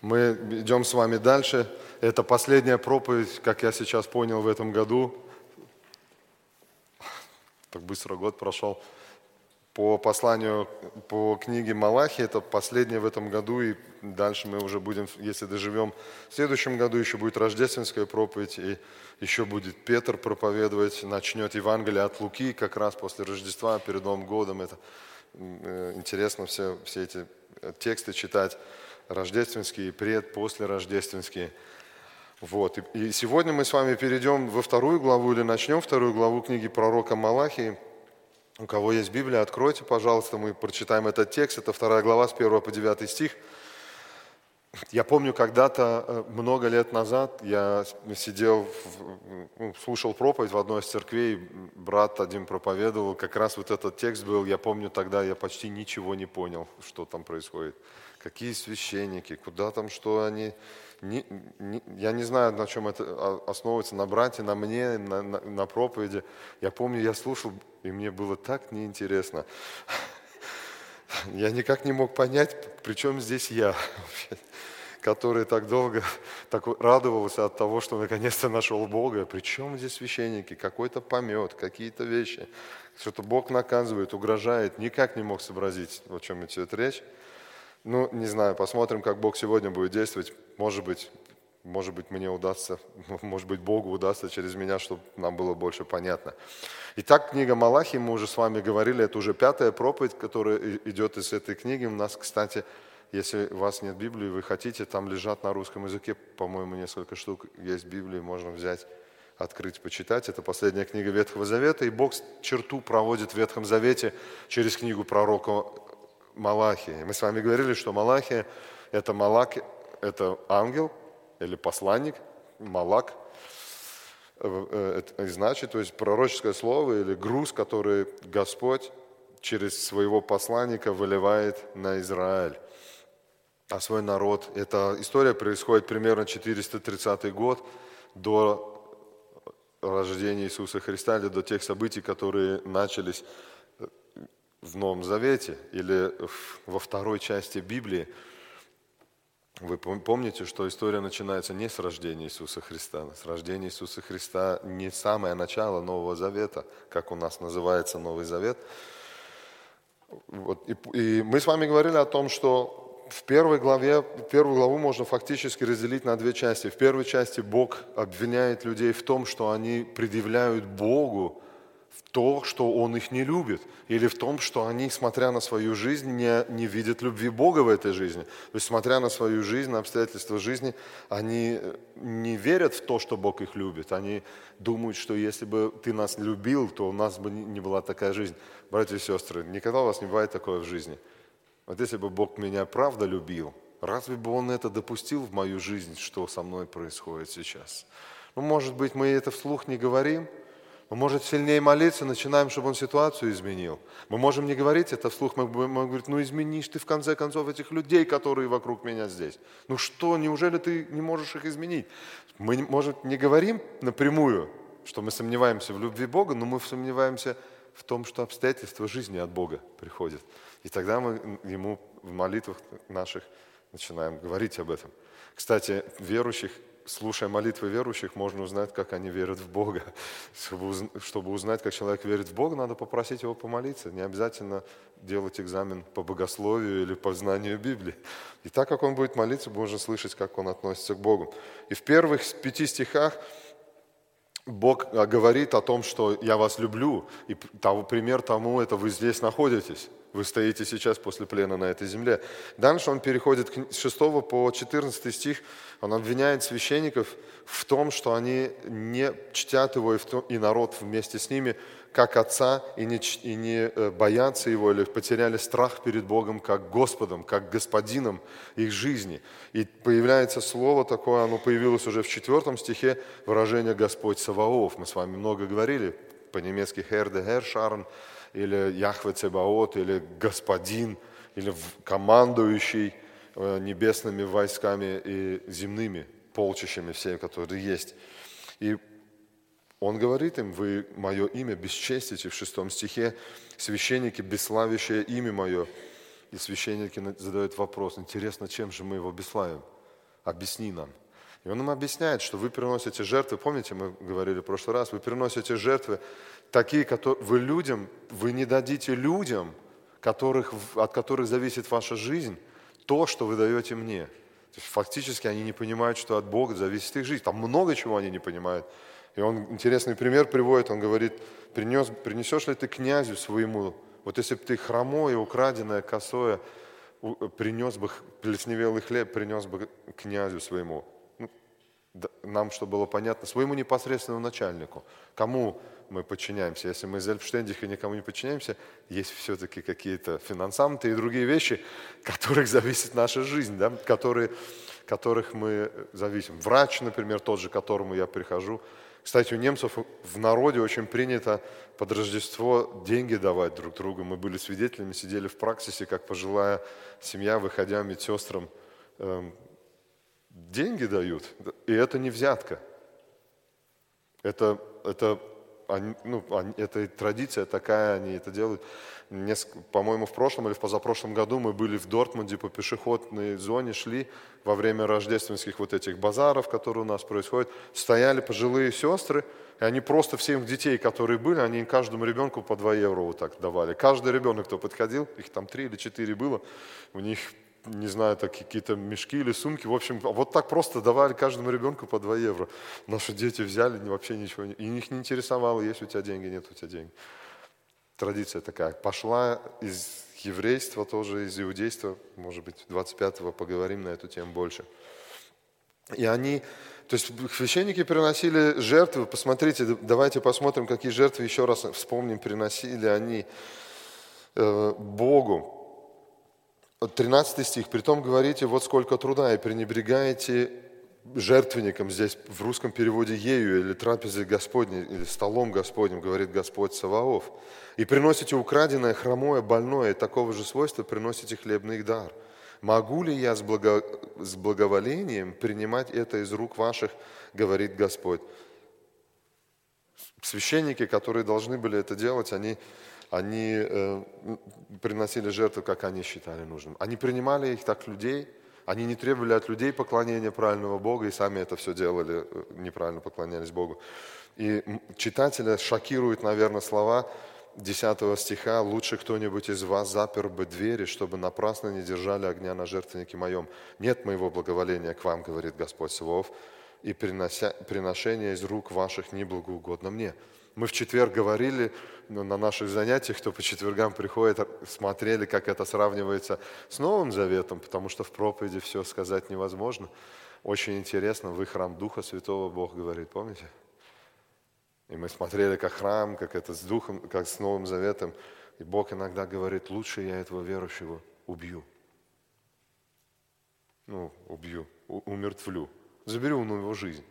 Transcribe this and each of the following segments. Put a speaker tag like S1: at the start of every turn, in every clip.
S1: Мы идем с вами дальше. Это последняя проповедь, как я сейчас понял, в этом году. Так быстро год прошел. По посланию, по книге Малахи, это последняя в этом году, и дальше мы уже будем, если доживем, в следующем году еще будет рождественская проповедь, и еще будет Петр проповедовать, начнет Евангелие от Луки, как раз после Рождества, перед Новым годом. Это интересно все, все эти тексты читать рождественские, пред, после рождественские. Вот. И сегодня мы с вами перейдем во вторую главу или начнем вторую главу книги пророка Малахии. У кого есть Библия, откройте, пожалуйста, мы прочитаем этот текст. Это вторая глава с 1 по 9 стих. Я помню, когда-то, э, много лет назад, я сидел, ну, слушал проповедь в одной из церквей, брат один проповедовал, как раз вот этот текст был, я помню тогда, я почти ничего не понял, что там происходит. Какие священники, куда там, что они... Не, не, я не знаю, на чем это основывается, на брате, на мне, на, на, на проповеди. Я помню, я слушал, и мне было так неинтересно. Я никак не мог понять, при чем здесь я, который так долго так радовался от того, что наконец-то нашел Бога. Причем здесь священники? Какой-то помет, какие-то вещи. Что-то Бог наказывает, угрожает. Никак не мог сообразить, о чем идет речь. Ну, не знаю, посмотрим, как Бог сегодня будет действовать. Может быть, может быть, мне удастся, может быть, Богу удастся через меня, чтобы нам было больше понятно. Итак, книга Малахи, мы уже с вами говорили, это уже пятая проповедь, которая идет из этой книги. У нас, кстати, если у вас нет Библии, вы хотите, там лежат на русском языке, по-моему, несколько штук есть Библии, можно взять, открыть, почитать. Это последняя книга Ветхого Завета, и Бог черту проводит в Ветхом Завете через книгу пророка Малахии. Мы с вами говорили, что Малахия – это Малак, это ангел или посланник, Малак. Э, это значит, то есть пророческое слово или груз, который Господь через своего посланника выливает на Израиль, а свой народ. Эта история происходит примерно 430 год до рождения Иисуса Христа или до тех событий, которые начались в Новом Завете или во второй части Библии, вы помните, что история начинается не с рождения Иисуса Христа. С рождения Иисуса Христа не самое начало Нового Завета, как у нас называется Новый Завет. Вот, и, и мы с вами говорили о том, что в первой главе, первую главу можно фактически разделить на две части. В первой части Бог обвиняет людей в том, что они предъявляют Богу то, что Он их не любит, или в том, что они, смотря на свою жизнь, не, не видят любви Бога в этой жизни. То есть, смотря на свою жизнь, на обстоятельства жизни, они не верят в то, что Бог их любит. Они думают, что если бы ты нас любил, то у нас бы не была такая жизнь. Братья и сестры, никогда у вас не бывает такое в жизни. Вот если бы Бог меня правда любил, разве бы Он это допустил в мою жизнь, что со мной происходит сейчас? Ну, может быть, мы это вслух не говорим – мы, может, сильнее молиться, начинаем, чтобы Он ситуацию изменил. Мы можем не говорить это вслух, мы можем говорить, ну изменишь ты в конце концов этих людей, которые вокруг меня здесь. Ну что, неужели ты не можешь их изменить? Мы, может, не говорим напрямую, что мы сомневаемся в любви Бога, но мы сомневаемся в том, что обстоятельства жизни от Бога приходят. И тогда мы Ему в молитвах наших начинаем говорить об этом. Кстати, верующих слушая молитвы верующих, можно узнать, как они верят в Бога. Чтобы узнать, как человек верит в Бога, надо попросить его помолиться. Не обязательно делать экзамен по богословию или по знанию Библии. И так как он будет молиться, можно слышать, как он относится к Богу. И в первых пяти стихах Бог а, говорит о том, что я вас люблю, и пример тому, это вы здесь находитесь. Вы стоите сейчас после плена на этой земле. Дальше он переходит с 6 по 14 стих. Он обвиняет священников в том, что они не чтят его и, народ вместе с ними как Отца и не, и не э, боятся Его или потеряли страх перед Богом как Господом, как Господином их жизни. И появляется слово такое, оно появилось уже в четвертом стихе, выражение «Господь Саваоф». Мы с вами много говорили, по-немецки «Херде Хершарн», или Яхве Цебаот, или Господин, или командующий э, небесными войсками и земными полчищами все, которые есть. И он говорит им, вы мое имя бесчестите в шестом стихе, священники, бесславящее имя мое, и священники задают вопрос, интересно, чем же мы его бесславим? Объясни нам. И он им объясняет, что вы приносите жертвы, помните, мы говорили в прошлый раз, вы приносите жертвы такие, которые вы людям, вы не дадите людям, которых, от которых зависит ваша жизнь, то, что вы даете мне. То есть фактически они не понимают, что от Бога зависит их жизнь. Там много чего они не понимают. И он интересный пример приводит, он говорит, принес, принесешь ли ты князю своему, вот если бы ты хромое, украденное, косое, принес бы плесневелый хлеб, принес бы князю своему, нам, чтобы было понятно, своему непосредственному начальнику. Кому мы подчиняемся? Если мы из Эльфштендиха никому не подчиняемся, есть все-таки какие-то финансанты и другие вещи, которых зависит наша жизнь, да? которые, которых мы зависим. Врач, например, тот же, к которому я прихожу. Кстати, у немцев в народе очень принято под Рождество деньги давать друг другу. Мы были свидетелями, сидели в праксисе, как пожилая семья, выходя медсестрам эм, деньги дают, и это не взятка. Это, это, они, ну, они, это традиция такая, они это делают. по-моему, в прошлом или в позапрошлом году мы были в Дортмунде по пешеходной зоне, шли во время рождественских вот этих базаров, которые у нас происходят, стояли пожилые сестры, и они просто всем детей, которые были, они каждому ребенку по 2 евро вот так давали. Каждый ребенок, кто подходил, их там 3 или 4 было, у них не знаю, так какие-то мешки или сумки. В общем, вот так просто давали каждому ребенку по 2 евро. Наши дети взяли, вообще ничего, и их не интересовало, есть у тебя деньги, нет у тебя денег. Традиция такая. Пошла из еврейства тоже, из иудейства, может быть, 25-го поговорим на эту тему больше. И они, то есть священники приносили жертвы, посмотрите, давайте посмотрим, какие жертвы, еще раз вспомним, приносили они э, Богу. 13 стих. «Притом говорите, вот сколько труда, и пренебрегаете жертвенником, здесь в русском переводе ею, или трапезой Господней, или столом Господним, говорит Господь Саваоф. И приносите украденное, хромое, больное, и такого же свойства приносите хлебный дар. Могу ли я с, благо... с благоволением принимать это из рук ваших, говорит Господь. Священники, которые должны были это делать, они они э, приносили жертвы, как они считали нужным. Они принимали их так людей, они не требовали от людей поклонения правильного Бога и сами это все делали, э, неправильно поклонялись Богу. И читателя шокируют, наверное, слова 10 стиха «Лучше кто-нибудь из вас запер бы двери, чтобы напрасно не держали огня на жертвеннике моем. Нет моего благоволения к вам, говорит Господь Савов, и принося, приношение из рук ваших не благоугодно мне». Мы в четверг говорили ну, на наших занятиях, кто по четвергам приходит, смотрели, как это сравнивается с Новым Заветом, потому что в проповеди все сказать невозможно. Очень интересно, вы храм Духа Святого, Бог говорит, помните? И мы смотрели, как храм, как это с Духом, как с Новым Заветом. И Бог иногда говорит, лучше я этого верующего убью. Ну, убью, умертвлю. Заберу у него жизнь.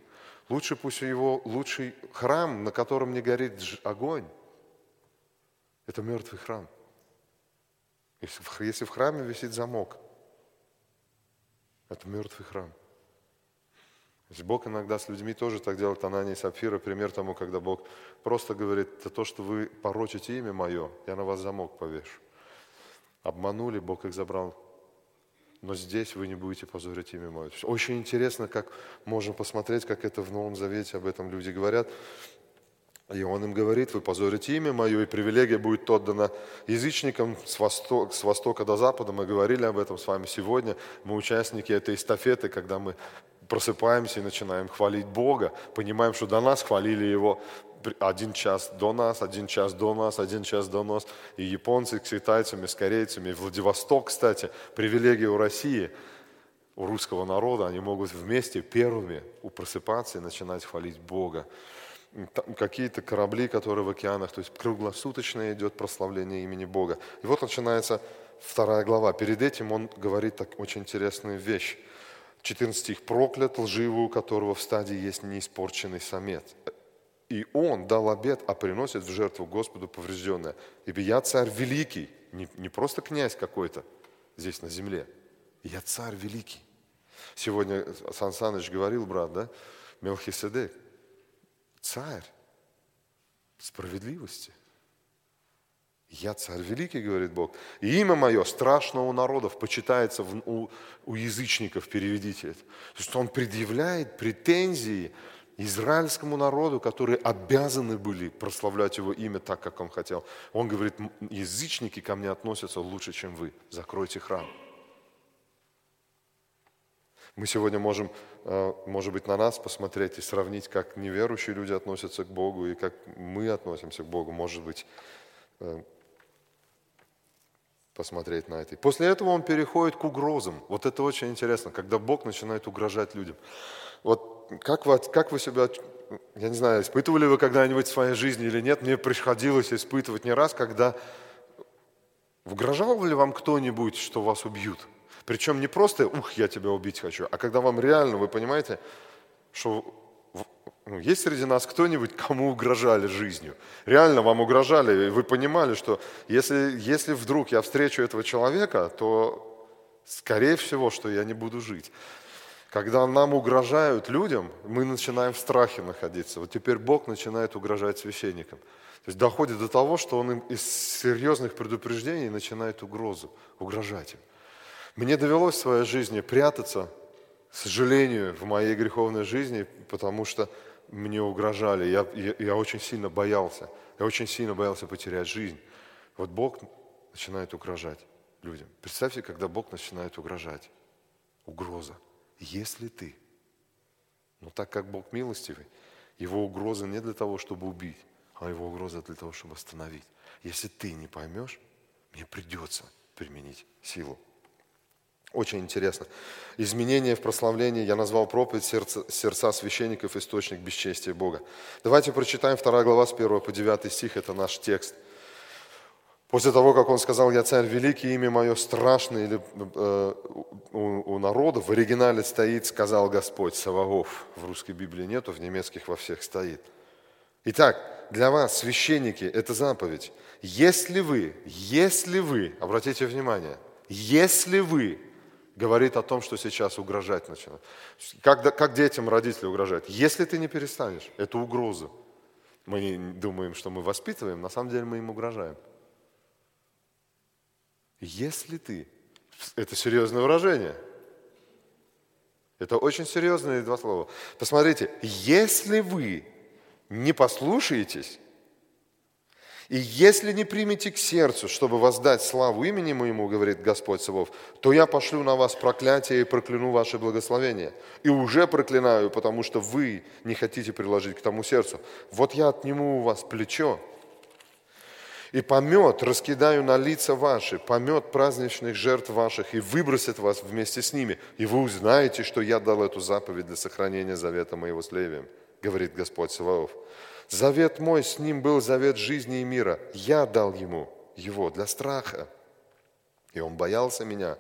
S1: Лучше пусть его лучший храм, на котором не горит огонь, это мертвый храм. Если в, храме висит замок, это мертвый храм. Бог иногда с людьми тоже так делает, Анания и Сапфира, пример тому, когда Бог просто говорит, то, что вы порочите имя мое, я на вас замок повешу. Обманули, Бог их забрал но здесь вы не будете позорить имя мое. Очень интересно, как можем посмотреть, как это в Новом Завете об этом люди говорят. И он им говорит, вы позорите имя мое, и привилегия будет отдана язычникам с востока, с востока до запада. Мы говорили об этом с вами сегодня. Мы участники этой эстафеты, когда мы просыпаемся и начинаем хвалить Бога, понимаем, что до нас хвалили Его один час до нас, один час до нас, один час до нас. И японцы с китайцами, с корейцами. И Владивосток, кстати, привилегия у России, у русского народа. Они могут вместе первыми просыпаться и начинать хвалить Бога. Какие-то корабли, которые в океанах, то есть круглосуточно идет прославление имени Бога. И вот начинается вторая глава. Перед этим он говорит так очень интересную вещь. 14 стих. «Проклят лживый, у которого в стадии есть неиспорченный самец, и он дал обед, а приносит в жертву Господу поврежденное. Ибо я царь великий, не, не просто князь какой-то здесь на земле. Я царь великий. Сегодня Сан Саныч говорил, брат, да? Я царь великий, говорит Бог. И имя мое страшно у народов, почитается в, у, у язычников, переведите это. То есть он предъявляет претензии израильскому народу, которые обязаны были прославлять его имя так, как он хотел. Он говорит, язычники ко мне относятся лучше, чем вы. Закройте храм. Мы сегодня можем, э, может быть, на нас посмотреть и сравнить, как неверующие люди относятся к Богу и как мы относимся к Богу. Может быть, э, посмотреть на это. После этого он переходит к угрозам. Вот это очень интересно, когда Бог начинает угрожать людям. Вот как вы, как вы себя, я не знаю, испытывали вы когда-нибудь в своей жизни или нет, мне приходилось испытывать не раз, когда угрожал ли вам кто-нибудь, что вас убьют – причем не просто, ух, я тебя убить хочу, а когда вам реально, вы понимаете, что ну, есть среди нас кто-нибудь, кому угрожали жизнью? Реально вам угрожали, и вы понимали, что если, если вдруг я встречу этого человека, то скорее всего, что я не буду жить. Когда нам угрожают людям, мы начинаем в страхе находиться. Вот теперь Бог начинает угрожать священникам. То есть доходит до того, что Он им из серьезных предупреждений начинает угрозу, угрожать им. Мне довелось в своей жизни прятаться, к сожалению, в моей греховной жизни, потому что мне угрожали. Я, я, я очень сильно боялся. Я очень сильно боялся потерять жизнь. Вот Бог начинает угрожать людям. Представьте, когда Бог начинает угрожать. Угроза. Если ты, но так как Бог милостивый, его угроза не для того, чтобы убить, а его угроза для того, чтобы остановить. Если ты не поймешь, мне придется применить силу. Очень интересно. Изменения в прославлении я назвал проповедь сердца, сердца священников, источник бесчестия Бога. Давайте прочитаем 2 глава с 1 по 9 стих, это наш текст. После того, как он сказал, я царь великий, имя мое страшное, или э, у, у народа в оригинале стоит, сказал Господь Савагов. В русской Библии нету, в немецких во всех стоит. Итак, для вас, священники, это заповедь. Если вы, если вы, обратите внимание, если вы говорит о том, что сейчас угрожать начинают. Как, как детям родители угрожают? Если ты не перестанешь, это угроза. Мы думаем, что мы воспитываем, на самом деле мы им угрожаем. Если ты, это серьезное выражение, это очень серьезные два слова. Посмотрите, если вы не послушаетесь, и если не примете к сердцу, чтобы воздать славу имени моему, говорит Господь Савов, то я пошлю на вас проклятие и прокляну ваше благословение. И уже проклинаю, потому что вы не хотите приложить к тому сердцу. Вот я отниму у вас плечо, и помет раскидаю на лица ваши, помет праздничных жертв ваших, и выбросит вас вместе с ними. И вы узнаете, что я дал эту заповедь для сохранения завета моего с Левием, говорит Господь Саваоф. Завет мой с ним был завет жизни и мира. Я дал ему его для страха. И он боялся меня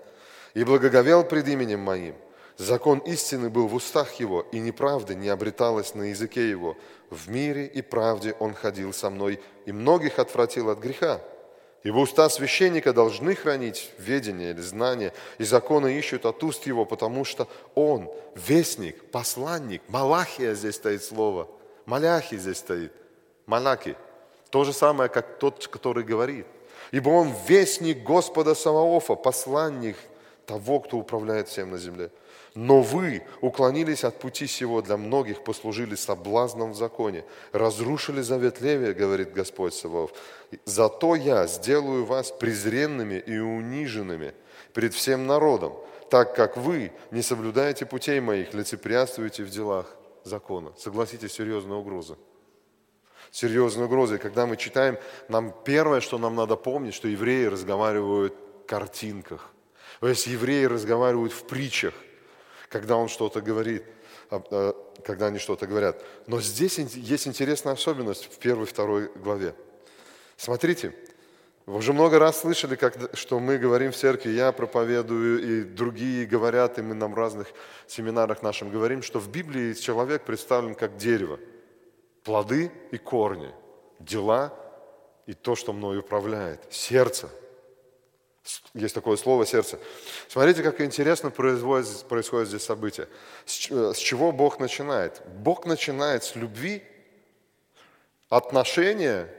S1: и благоговел пред именем моим. Закон истины был в устах его, и неправда не обреталась на языке его. В мире и правде он ходил со мной, и многих отвратил от греха. Ибо уста священника должны хранить ведение или знание, и законы ищут от уст его, потому что он вестник, посланник, Малахия здесь стоит слово – Маляхи здесь стоит. Малаки. То же самое, как тот, который говорит. Ибо он вестник Господа Самоофа, посланник того, кто управляет всем на земле. Но вы уклонились от пути сего, для многих послужили соблазном в законе. Разрушили завет Левия, говорит Господь Саваоф. Зато я сделаю вас презренными и униженными перед всем народом, так как вы не соблюдаете путей моих, лицеприятствуете в делах закона. Согласитесь, серьезная угроза. Серьезная угроза. И когда мы читаем, нам первое, что нам надо помнить, что евреи разговаривают в картинках. То есть евреи разговаривают в притчах, когда он что-то говорит, а, когда они что-то говорят. Но здесь есть интересная особенность в первой второй главе. Смотрите, вы уже много раз слышали, как, что мы говорим в церкви, я проповедую, и другие говорят, и мы на разных семинарах нашим говорим, что в Библии человек представлен как дерево. Плоды и корни, дела и то, что мной управляет, сердце. Есть такое слово «сердце». Смотрите, как интересно происходит, здесь событие. С чего Бог начинает? Бог начинает с любви, отношения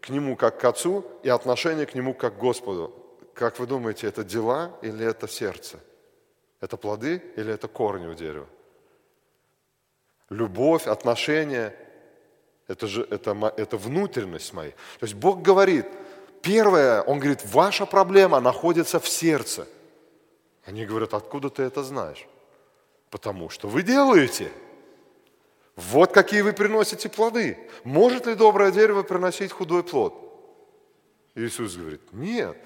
S1: к Нему как к Отцу и отношение к Нему как к Господу. Как вы думаете, это дела или это сердце? Это плоды или это корни у дерева? Любовь, отношения – это же это, это внутренность моя. То есть Бог говорит, первое, Он говорит, ваша проблема находится в сердце. Они говорят, откуда ты это знаешь? Потому что вы делаете. Вот какие вы приносите плоды. Может ли доброе дерево приносить худой плод? Иисус говорит, нет.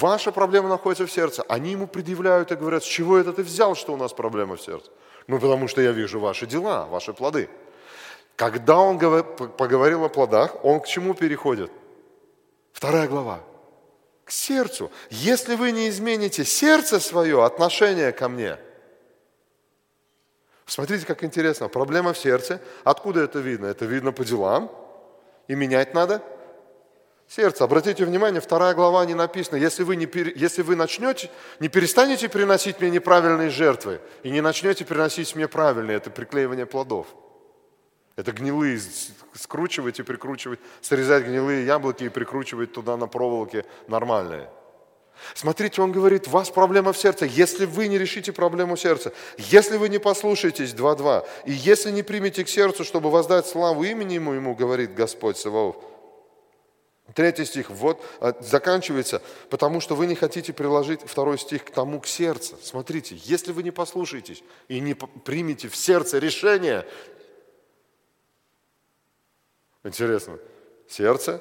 S1: Ваша проблема находится в сердце. Они ему предъявляют и говорят, с чего это ты взял, что у нас проблема в сердце? Ну, потому что я вижу ваши дела, ваши плоды. Когда он поговорил о плодах, он к чему переходит? Вторая глава. К сердцу. Если вы не измените сердце свое, отношение ко мне. Смотрите, как интересно. Проблема в сердце. Откуда это видно? Это видно по делам. И менять надо сердце. Обратите внимание, вторая глава не написана. Если вы, не, если вы начнете, не перестанете приносить мне неправильные жертвы и не начнете приносить мне правильные, это приклеивание плодов. Это гнилые, скручивать и прикручивать, срезать гнилые яблоки и прикручивать туда на проволоке нормальные. Смотрите, он говорит, у вас проблема в сердце. Если вы не решите проблему сердца, если вы не послушаетесь 2.2, и если не примете к сердцу, чтобы воздать славу имени ему, ему говорит Господь Саваоф, Третий стих, вот, а, заканчивается, потому что вы не хотите приложить второй стих к тому, к сердцу. Смотрите, если вы не послушаетесь и не примете в сердце решение, интересно, сердце,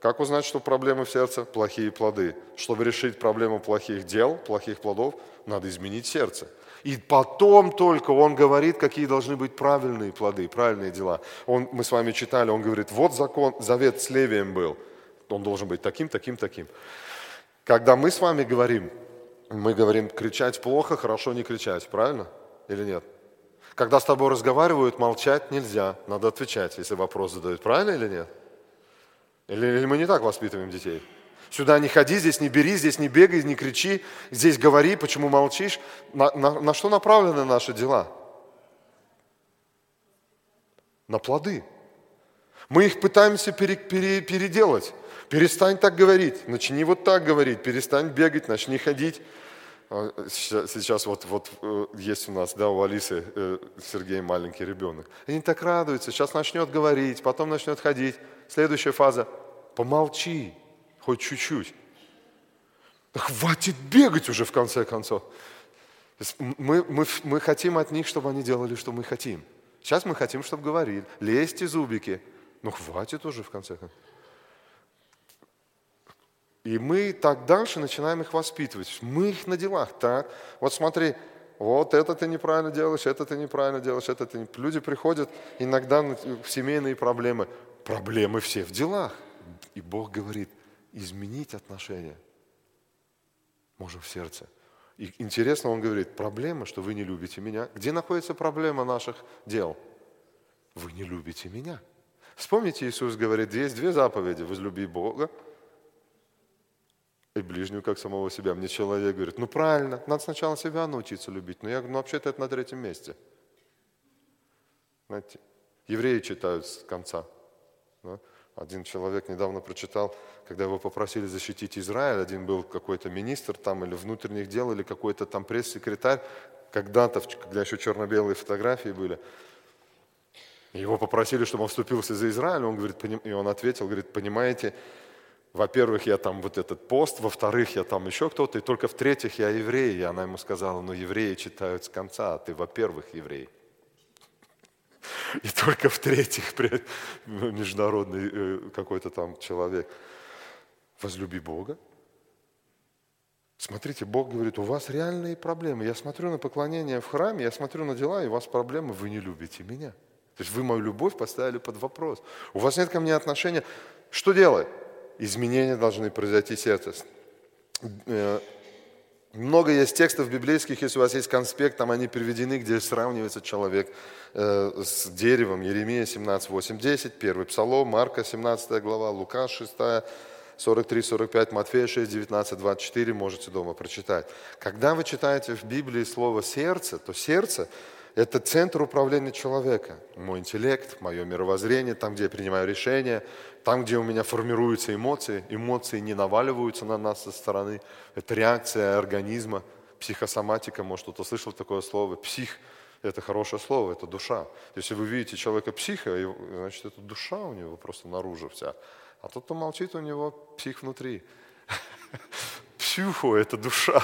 S1: как узнать, что проблемы в сердце? Плохие плоды. Чтобы решить проблему плохих дел, плохих плодов, надо изменить сердце. И потом только он говорит, какие должны быть правильные плоды, правильные дела. Он, мы с вами читали, он говорит, вот закон, завет с Левием был – он должен быть таким, таким, таким. Когда мы с вами говорим, мы говорим, кричать плохо, хорошо не кричать, правильно или нет? Когда с тобой разговаривают, молчать нельзя, надо отвечать, если вопрос задают, правильно или нет? Или, или мы не так воспитываем детей? Сюда не ходи, здесь не бери, здесь не бегай, не кричи, здесь говори, почему молчишь. На, на, на что направлены наши дела? На плоды. Мы их пытаемся пере, пере, переделать. Перестань так говорить, начни вот так говорить, перестань бегать, начни ходить. А, сейчас вот, вот э, есть у нас, да, у Алисы э, Сергей маленький ребенок. Они так радуются, сейчас начнет говорить, потом начнет ходить. Следующая фаза – помолчи, хоть чуть-чуть. Да хватит бегать уже в конце концов. Мы, мы, мы хотим от них, чтобы они делали, что мы хотим. Сейчас мы хотим, чтобы говорили. Лезьте зубики. Ну хватит уже в конце концов. И мы так дальше начинаем их воспитывать. Мы их на делах, так? Вот смотри, вот это ты неправильно делаешь, это ты неправильно делаешь, это ты... Люди приходят иногда в семейные проблемы. Проблемы все в делах. И Бог говорит, изменить отношения можем в сердце. И интересно, Он говорит, проблема, что вы не любите меня. Где находится проблема наших дел? Вы не любите меня. Вспомните, Иисус говорит, есть две заповеди. Возлюби Бога и ближнего как самого себя. Мне человек говорит, ну правильно, надо сначала себя научиться любить. Но я говорю, ну вообще-то это на третьем месте. Знаете, евреи читают с конца. Да? Один человек недавно прочитал, когда его попросили защитить Израиль, один был какой-то министр там или внутренних дел, или какой-то там пресс-секретарь, когда-то, когда еще черно-белые фотографии были, его попросили, чтобы он вступился за Израиль, он говорит, и он ответил, говорит, понимаете, во-первых, я там вот этот пост, во-вторых, я там еще кто-то, и только в-третьих, я еврей. И она ему сказала, ну, евреи читают с конца, а ты, во-первых, еврей. И только в-третьих, международный э, какой-то там человек. Возлюби Бога. Смотрите, Бог говорит, у вас реальные проблемы. Я смотрю на поклонение в храме, я смотрю на дела, и у вас проблемы, вы не любите меня. То есть вы мою любовь поставили под вопрос. У вас нет ко мне отношения. Что делать? Изменения должны произойти в сердце. Э, много есть текстов библейских, если у вас есть конспект, там они переведены, где сравнивается человек э, с деревом. Еремия 17, 8, 10, 1 Псалом, Марка 17 глава, Лука 6, 43-45, Матфея 6, 19, 24 можете дома прочитать. Когда вы читаете в Библии слово «сердце», то сердце – это центр управления человека. Мой интеллект, мое мировоззрение, там, где я принимаю решения, там, где у меня формируются эмоции. Эмоции не наваливаются на нас со стороны. Это реакция организма, психосоматика, может, кто-то слышал такое слово. Псих – это хорошее слово, это душа. Если вы видите человека психа, значит, это душа у него просто наружу вся. А тот, кто молчит, у него псих внутри. Псюхо – это душа.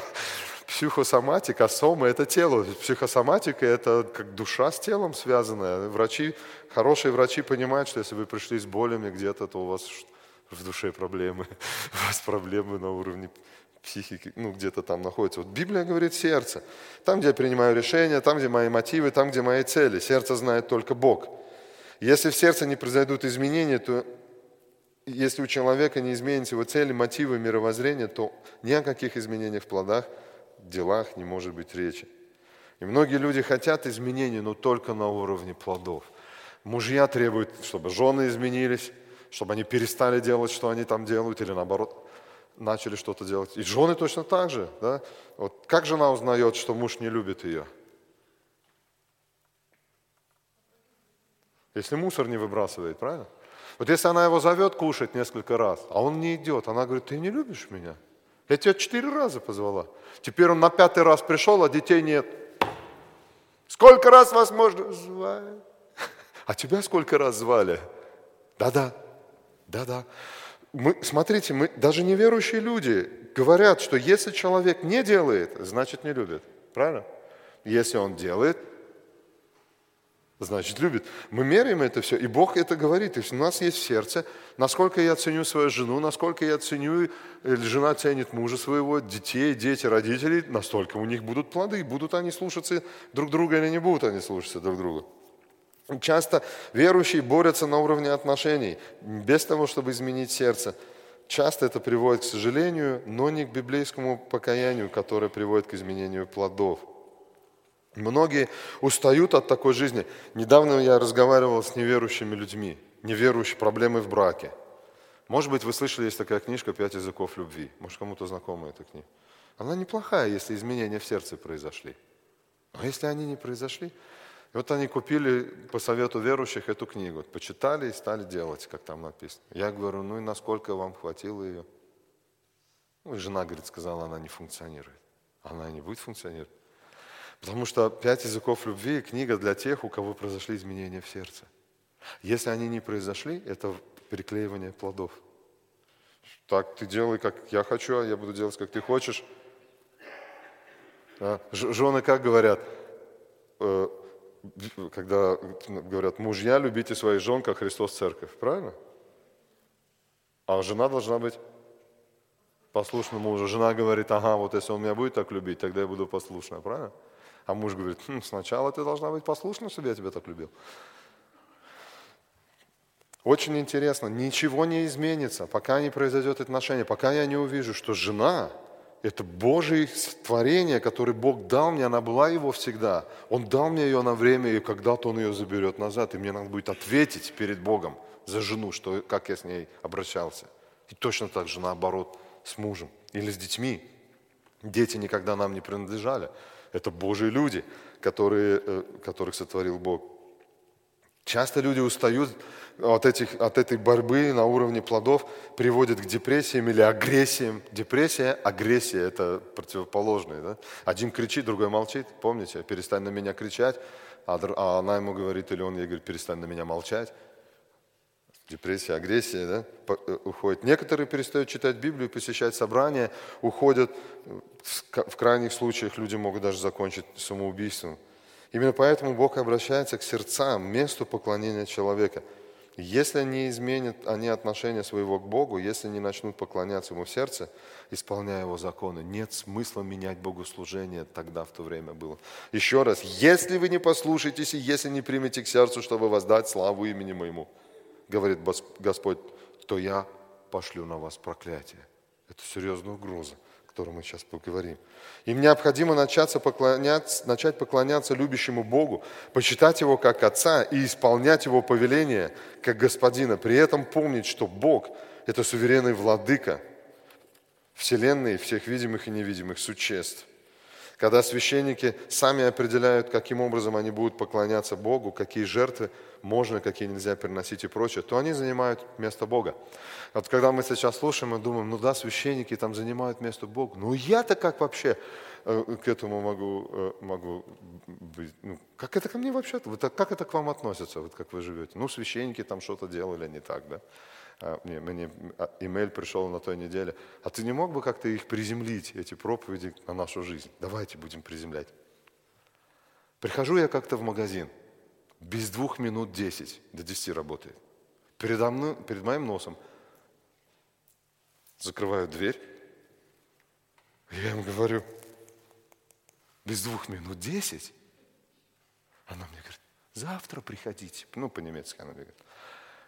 S1: Психосоматика, сома – это тело. Психосоматика – это как душа с телом связанная. Врачи, хорошие врачи понимают, что если вы пришли с болями где-то, то у вас в душе проблемы. У вас проблемы на уровне психики, ну, где-то там находится. Вот Библия говорит сердце. Там, где я принимаю решения, там, где мои мотивы, там, где мои цели. Сердце знает только Бог. Если в сердце не произойдут изменения, то если у человека не изменятся его цели, мотивы, мировоззрение, то ни о каких изменениях в плодах, делах не может быть речи. И многие люди хотят изменений, но только на уровне плодов. Мужья требуют, чтобы жены изменились, чтобы они перестали делать, что они там делают, или наоборот, начали что-то делать. И жены точно так же. Да? Вот как жена узнает, что муж не любит ее? Если мусор не выбрасывает, правильно? Вот если она его зовет кушать несколько раз, а он не идет, она говорит, ты не любишь меня? Я тебя четыре раза позвала. Теперь он на пятый раз пришел, а детей нет. Сколько раз вас можно звать? А тебя сколько раз звали? Да-да, да-да. Мы, смотрите, мы, даже неверующие люди говорят, что если человек не делает, значит не любит. Правильно? Если он делает, значит любит. Мы меряем это все, и Бог это говорит. То есть у нас есть сердце, насколько я ценю свою жену, насколько я ценю, или жена ценит мужа своего, детей, дети, родителей, настолько у них будут плоды. Будут они слушаться друг друга или не будут они слушаться друг друга. Часто верующие борются на уровне отношений, без того, чтобы изменить сердце. Часто это приводит к сожалению, но не к библейскому покаянию, которое приводит к изменению плодов – Многие устают от такой жизни. Недавно я разговаривал с неверующими людьми, неверующие проблемы в браке. Может быть, вы слышали, есть такая книжка «Пять языков любви». Может, кому-то знакома эта книга. Она неплохая, если изменения в сердце произошли. А если они не произошли? И вот они купили по совету верующих эту книгу, почитали и стали делать, как там написано. Я говорю, ну и насколько вам хватило ее? Ну и жена, говорит, сказала, она не функционирует. Она не будет функционировать. Потому что «Пять языков любви» – книга для тех, у кого произошли изменения в сердце. Если они не произошли, это переклеивание плодов. Так, ты делай, как я хочу, а я буду делать, как ты хочешь. А, жены как говорят, э, когда говорят, мужья, любите своих жен, как Христос церковь, правильно? А жена должна быть послушна мужу. Жена говорит, ага, вот если он меня будет так любить, тогда я буду послушна, правильно? А муж говорит, хм, сначала ты должна быть послушна, чтобы я тебя так любил. Очень интересно, ничего не изменится, пока не произойдет отношение, пока я не увижу, что жена – это Божье творение, которое Бог дал мне, она была его всегда. Он дал мне ее на время, и когда-то он ее заберет назад, и мне надо будет ответить перед Богом за жену, что, как я с ней обращался. И точно так же наоборот с мужем или с детьми. Дети никогда нам не принадлежали. Это Божьи люди, которые, э, которых сотворил Бог. Часто люди устают от, этих, от этой борьбы на уровне плодов, приводит к депрессиям или агрессиям. Депрессия, агрессия – это противоположные. Да? Один кричит, другой молчит. Помните, перестань на меня кричать, а, а она ему говорит, или он ей говорит, перестань на меня молчать депрессия, агрессия да, э, уходит. Некоторые перестают читать Библию, посещать собрания, уходят. В крайних случаях люди могут даже закончить самоубийством. Именно поэтому Бог обращается к сердцам, месту поклонения человека. Если они изменят они отношение своего к Богу, если не начнут поклоняться Ему в сердце, исполняя Его законы, нет смысла менять богослужение, тогда в то время было. Еще раз, если вы не послушаетесь и если не примете к сердцу, чтобы воздать славу имени Моему – говорит Господь, то я пошлю на вас проклятие. Это серьезная угроза, о которой мы сейчас поговорим. Им необходимо начаться поклоняться, начать поклоняться любящему Богу, почитать Его как Отца и исполнять Его повеление как Господина. При этом помнить, что Бог это суверенный владыка Вселенной, всех видимых и невидимых существ. Когда священники сами определяют, каким образом они будут поклоняться Богу, какие жертвы можно, какие нельзя переносить и прочее, то они занимают место Бога. Вот когда мы сейчас слушаем, мы думаем, ну да, священники там занимают место Бога. Ну я-то как вообще э, к этому могу, э, могу быть? Ну, как это ко мне вообще? Как это к вам относится, вот как вы живете? Ну, священники там что-то делали не так, да? А, мне, мне а, имейл пришел на той неделе. А ты не мог бы как-то их приземлить, эти проповеди, на нашу жизнь? Давайте будем приземлять. Прихожу я как-то в магазин – без двух минут десять, до десяти работает. Передо мной, перед моим носом закрываю дверь. Я им говорю, без двух минут десять. Она мне говорит, завтра приходите. Ну, по-немецки она мне говорит.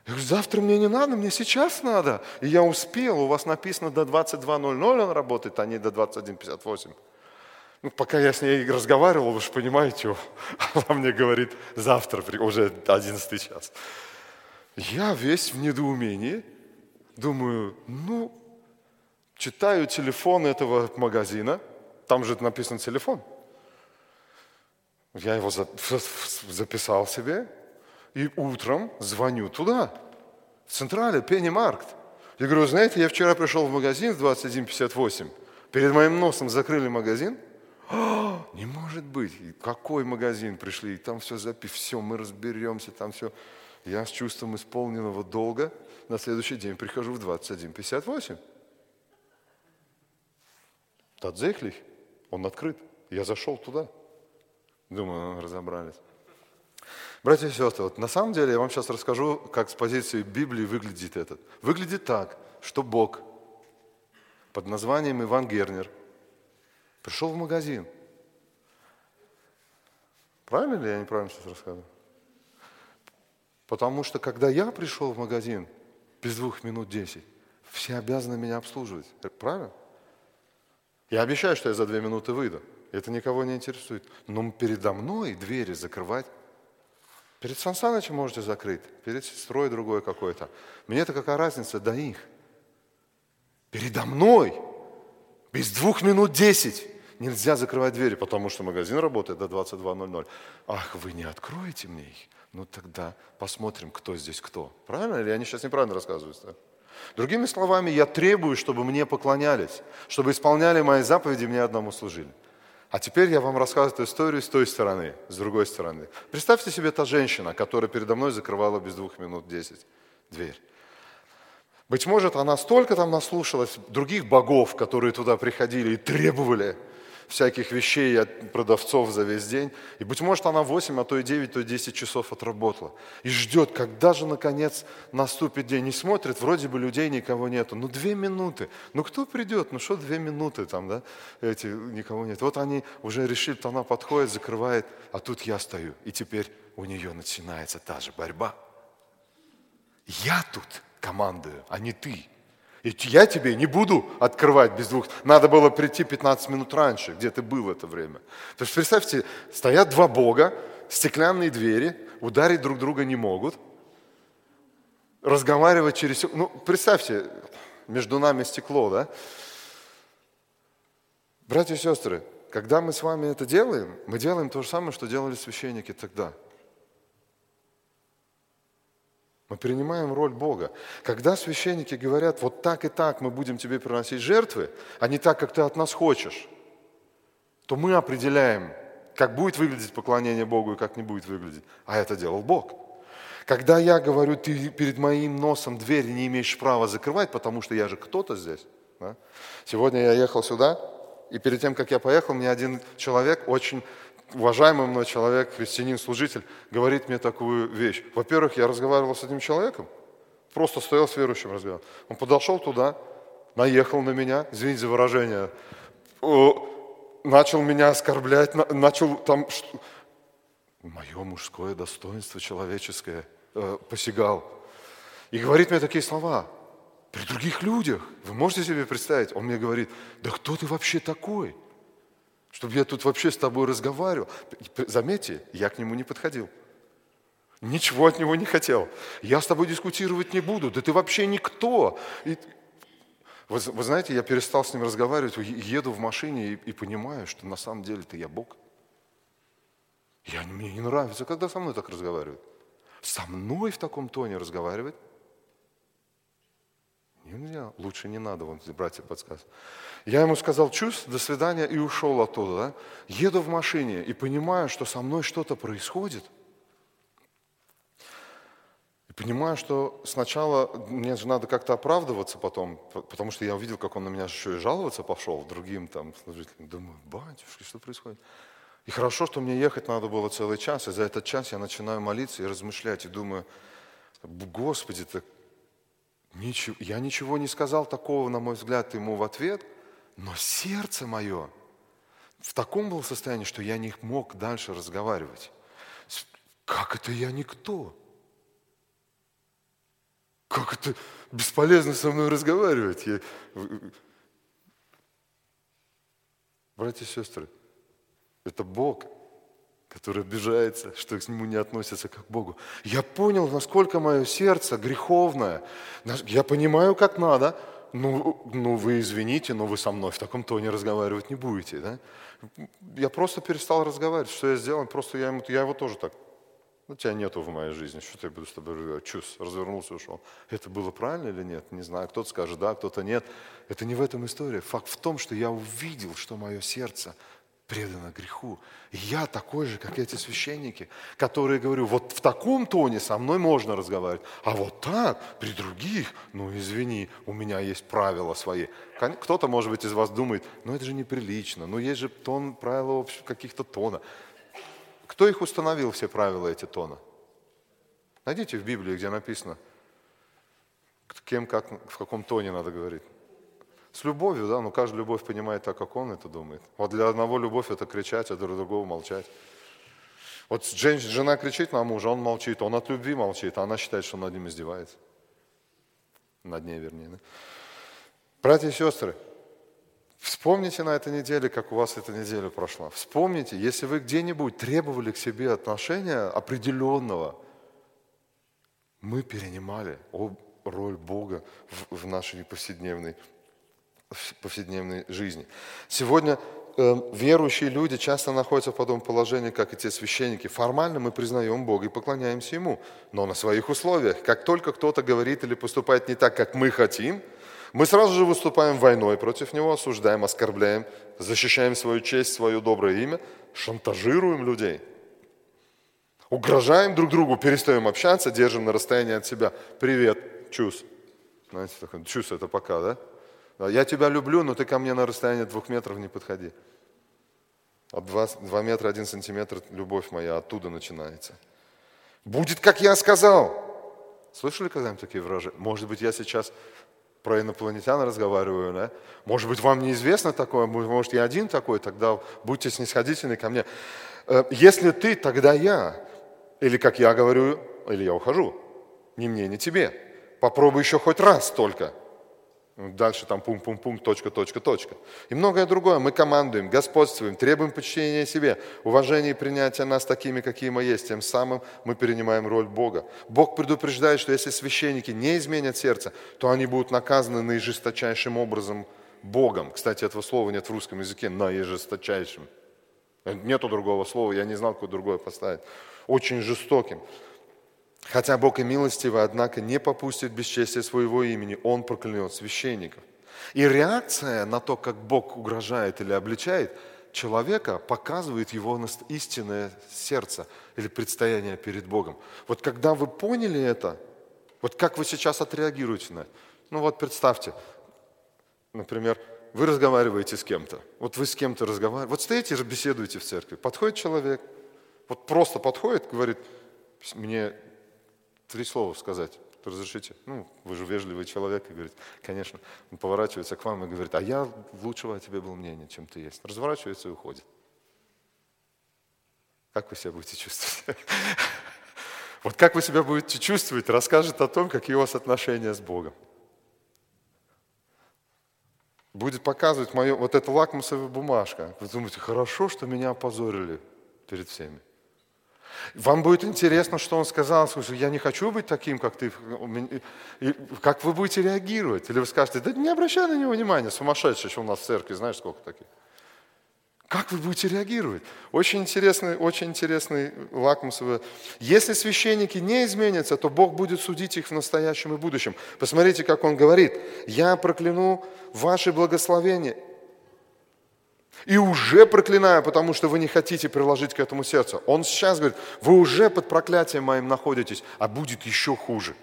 S1: Я говорю, завтра мне не надо, мне сейчас надо. И я успел, у вас написано до 22.00 он работает, а не до 21.58. Ну, пока я с ней разговаривал, вы же понимаете, она мне говорит, завтра, уже 11 час. Я весь в недоумении, думаю, ну, читаю телефон этого магазина, там же написан телефон. Я его записал себе, и утром звоню туда, в Централе, Пенни-Маркт. Я говорю, знаете, я вчера пришел в магазин в 21.58, перед моим носом закрыли магазин – а, не может быть, какой магазин пришли, там все записано, все, мы разберемся, там все. Я с чувством исполненного долга на следующий день прихожу в 21.58. Татзехлих, он открыт. Я зашел туда. Думаю, разобрались. Братья и сестры, вот на самом деле я вам сейчас расскажу, как с позиции Библии выглядит этот. Выглядит так, что Бог под названием Иван Гернер – Пришел в магазин. Правильно ли я неправильно сейчас рассказываю? Потому что когда я пришел в магазин без двух минут десять, все обязаны меня обслуживать. Правильно? Я обещаю, что я за две минуты выйду. Это никого не интересует. Но передо мной двери закрывать. Перед Сансанычем можете закрыть, перед сестрой другой какой-то. Мне-то какая разница до них? Передо мной без двух минут десять нельзя закрывать двери, потому что магазин работает до 22.00. Ах, вы не откроете мне их? Ну тогда посмотрим, кто здесь кто. Правильно? Или они сейчас неправильно рассказывают? Да? Другими словами, я требую, чтобы мне поклонялись, чтобы исполняли мои заповеди, мне одному служили. А теперь я вам рассказываю эту историю с той стороны, с другой стороны. Представьте себе та женщина, которая передо мной закрывала без двух минут десять дверь. Быть может, она столько там наслушалась других богов, которые туда приходили и требовали – всяких вещей от продавцов за весь день. И, быть может, она 8, а то и 9, то и 10 часов отработала. И ждет, когда же, наконец, наступит день. Не смотрит, вроде бы людей никого нету. Ну, две минуты. Ну, кто придет? Ну, что две минуты там, да? Эти, никого нет. Вот они уже решили, то она подходит, закрывает, а тут я стою. И теперь у нее начинается та же борьба. Я тут командую, а не ты. И я тебе не буду открывать без двух. Надо было прийти 15 минут раньше, где ты был это время. То есть представьте, стоят два Бога, стеклянные двери, ударить друг друга не могут, разговаривать через... Ну, представьте, между нами стекло, да? Братья и сестры, когда мы с вами это делаем, мы делаем то же самое, что делали священники тогда – мы принимаем роль Бога. Когда священники говорят, вот так и так мы будем тебе приносить жертвы, а не так, как ты от нас хочешь, то мы определяем, как будет выглядеть поклонение Богу и как не будет выглядеть. А это делал Бог. Когда я говорю, ты перед моим носом дверь не имеешь права закрывать, потому что я же кто-то здесь. Да? Сегодня я ехал сюда, и перед тем, как я поехал, мне один человек очень уважаемый мной человек, христианин, служитель, говорит мне такую вещь. Во-первых, я разговаривал с этим человеком, просто стоял с верующим разговаривал. Он подошел туда, наехал на меня, извините за выражение, начал меня оскорблять, начал там мое мужское достоинство человеческое э, посягал. И говорит мне такие слова при других людях. Вы можете себе представить? Он мне говорит, да кто ты вообще такой? Чтобы я тут вообще с тобой разговаривал. Заметьте, я к нему не подходил. Ничего от него не хотел. Я с тобой дискутировать не буду. Да ты вообще никто. И... Вы, вы знаете, я перестал с ним разговаривать, еду в машине и, и понимаю, что на самом деле-то я Бог. Я, мне не нравится, когда со мной так разговаривают. Со мной в таком тоне разговаривать Нельзя, лучше не надо, вон братья подсказывают. Я ему сказал, чувств, до свидания, и ушел оттуда. Да? Еду в машине и понимаю, что со мной что-то происходит. И понимаю, что сначала мне же надо как-то оправдываться потом, потому что я увидел, как он на меня еще и жаловаться пошел другим там служителям. Думаю, батюшки, что происходит? И хорошо, что мне ехать надо было целый час, и за этот час я начинаю молиться и размышлять, и думаю, Господи, ты Ничего, я ничего не сказал такого, на мой взгляд, ему в ответ, но сердце мое в таком было состоянии, что я не мог дальше разговаривать. Как это я никто? Как это бесполезно со мной разговаривать? Я... Братья и сестры, это Бог – который обижается, что к нему не относятся как к Богу. Я понял, насколько мое сердце греховное. Я понимаю, как надо. Ну, ну, вы извините, но вы со мной в таком тоне разговаривать не будете. Да? Я просто перестал разговаривать. Что я сделал? Просто я, ему, я его тоже так. Ну, тебя нету в моей жизни. Что я буду с тобой разговаривать? Чус, развернулся, ушел. Это было правильно или нет? Не знаю. Кто-то скажет да, кто-то нет. Это не в этом история. Факт в том, что я увидел, что мое сердце – предана греху. И я такой же, как эти священники, которые говорю, вот в таком тоне со мной можно разговаривать, а вот так, при других, ну извини, у меня есть правила свои. Кто-то, может быть, из вас думает, ну это же неприлично, ну есть же тон, правила каких-то тона. Кто их установил, все правила эти тона? Найдите в Библии, где написано, кем, как, в каком тоне надо говорить. С любовью, да, но каждая любовь понимает так, как он это думает. Вот для одного любовь это кричать, а для другого молчать. Вот жена кричит на мужа, он молчит, он от любви молчит, а она считает, что над ним издевается. Над ней, вернее. Да? Братья и сестры, вспомните на этой неделе, как у вас эта неделя прошла. Вспомните, если вы где-нибудь требовали к себе отношения определенного, мы перенимали роль Бога в нашей повседневной повседневной жизни. Сегодня э, верующие люди часто находятся в подобном положении, как и те священники. Формально мы признаем Бога и поклоняемся Ему, но на своих условиях. Как только кто-то говорит или поступает не так, как мы хотим, мы сразу же выступаем войной против него, осуждаем, оскорбляем, защищаем свою честь, свое доброе имя, шантажируем людей. Угрожаем друг другу, перестаем общаться, держим на расстоянии от себя. Привет, чус. Знаете, такой, чус это пока, да? Я тебя люблю, но ты ко мне на расстоянии двух метров не подходи. От два, два метра один сантиметр любовь моя оттуда начинается. Будет, как я сказал. Слышали когда-нибудь такие выражения? Может быть, я сейчас про инопланетян разговариваю, да? Может быть, вам неизвестно такое, может, я один такой, тогда будьте снисходительны ко мне. Э, если ты, тогда я. Или, как я говорю, или я ухожу. Ни мне, ни тебе. Попробуй еще хоть раз только – Дальше там пум-пум-пум, точка, точка, точка. И многое другое. Мы командуем, господствуем, требуем подчинения себе, уважения и принятия нас такими, какие мы есть. Тем самым мы перенимаем роль Бога. Бог предупреждает, что если священники не изменят сердце, то они будут наказаны наижесточайшим образом Богом. Кстати, этого слова нет в русском языке, наижесточайшим. Нету другого слова, я не знал, какое другое поставить. Очень жестоким. Хотя Бог и милостивый, однако не попустит бесчестия своего имени, Он проклянет священников. И реакция на то, как Бог угрожает или обличает человека, показывает его истинное сердце или предстояние перед Богом. Вот когда вы поняли это, вот как вы сейчас отреагируете на это? Ну вот представьте, например, вы разговариваете с кем-то. Вот вы с кем-то разговариваете. Вот стоите, беседуете в церкви. Подходит человек, вот просто подходит, говорит, мне три слова сказать. Разрешите? Ну, вы же вежливый человек, и говорит, конечно. Он поворачивается к вам и говорит, а я лучшего о тебе был мнения, чем ты есть. Разворачивается и уходит. Как вы себя будете чувствовать? Вот как вы себя будете чувствовать, расскажет о том, какие у вас отношения с Богом. Будет показывать мое, вот эта лакмусовая бумажка. Вы думаете, хорошо, что меня опозорили перед всеми. Вам будет интересно, что он сказал. Слушай, я не хочу быть таким, как ты. Как вы будете реагировать? Или вы скажете, да не обращай на него внимания, сумасшедший еще у нас в церкви, знаешь, сколько таких. Как вы будете реагировать? Очень интересный, очень интересный лакмусовый. Если священники не изменятся, то Бог будет судить их в настоящем и будущем. Посмотрите, как Он говорит. «Я прокляну ваши благословения и уже проклинаю, потому что вы не хотите приложить к этому сердце. Он сейчас говорит, вы уже под проклятием моим находитесь, а будет еще хуже.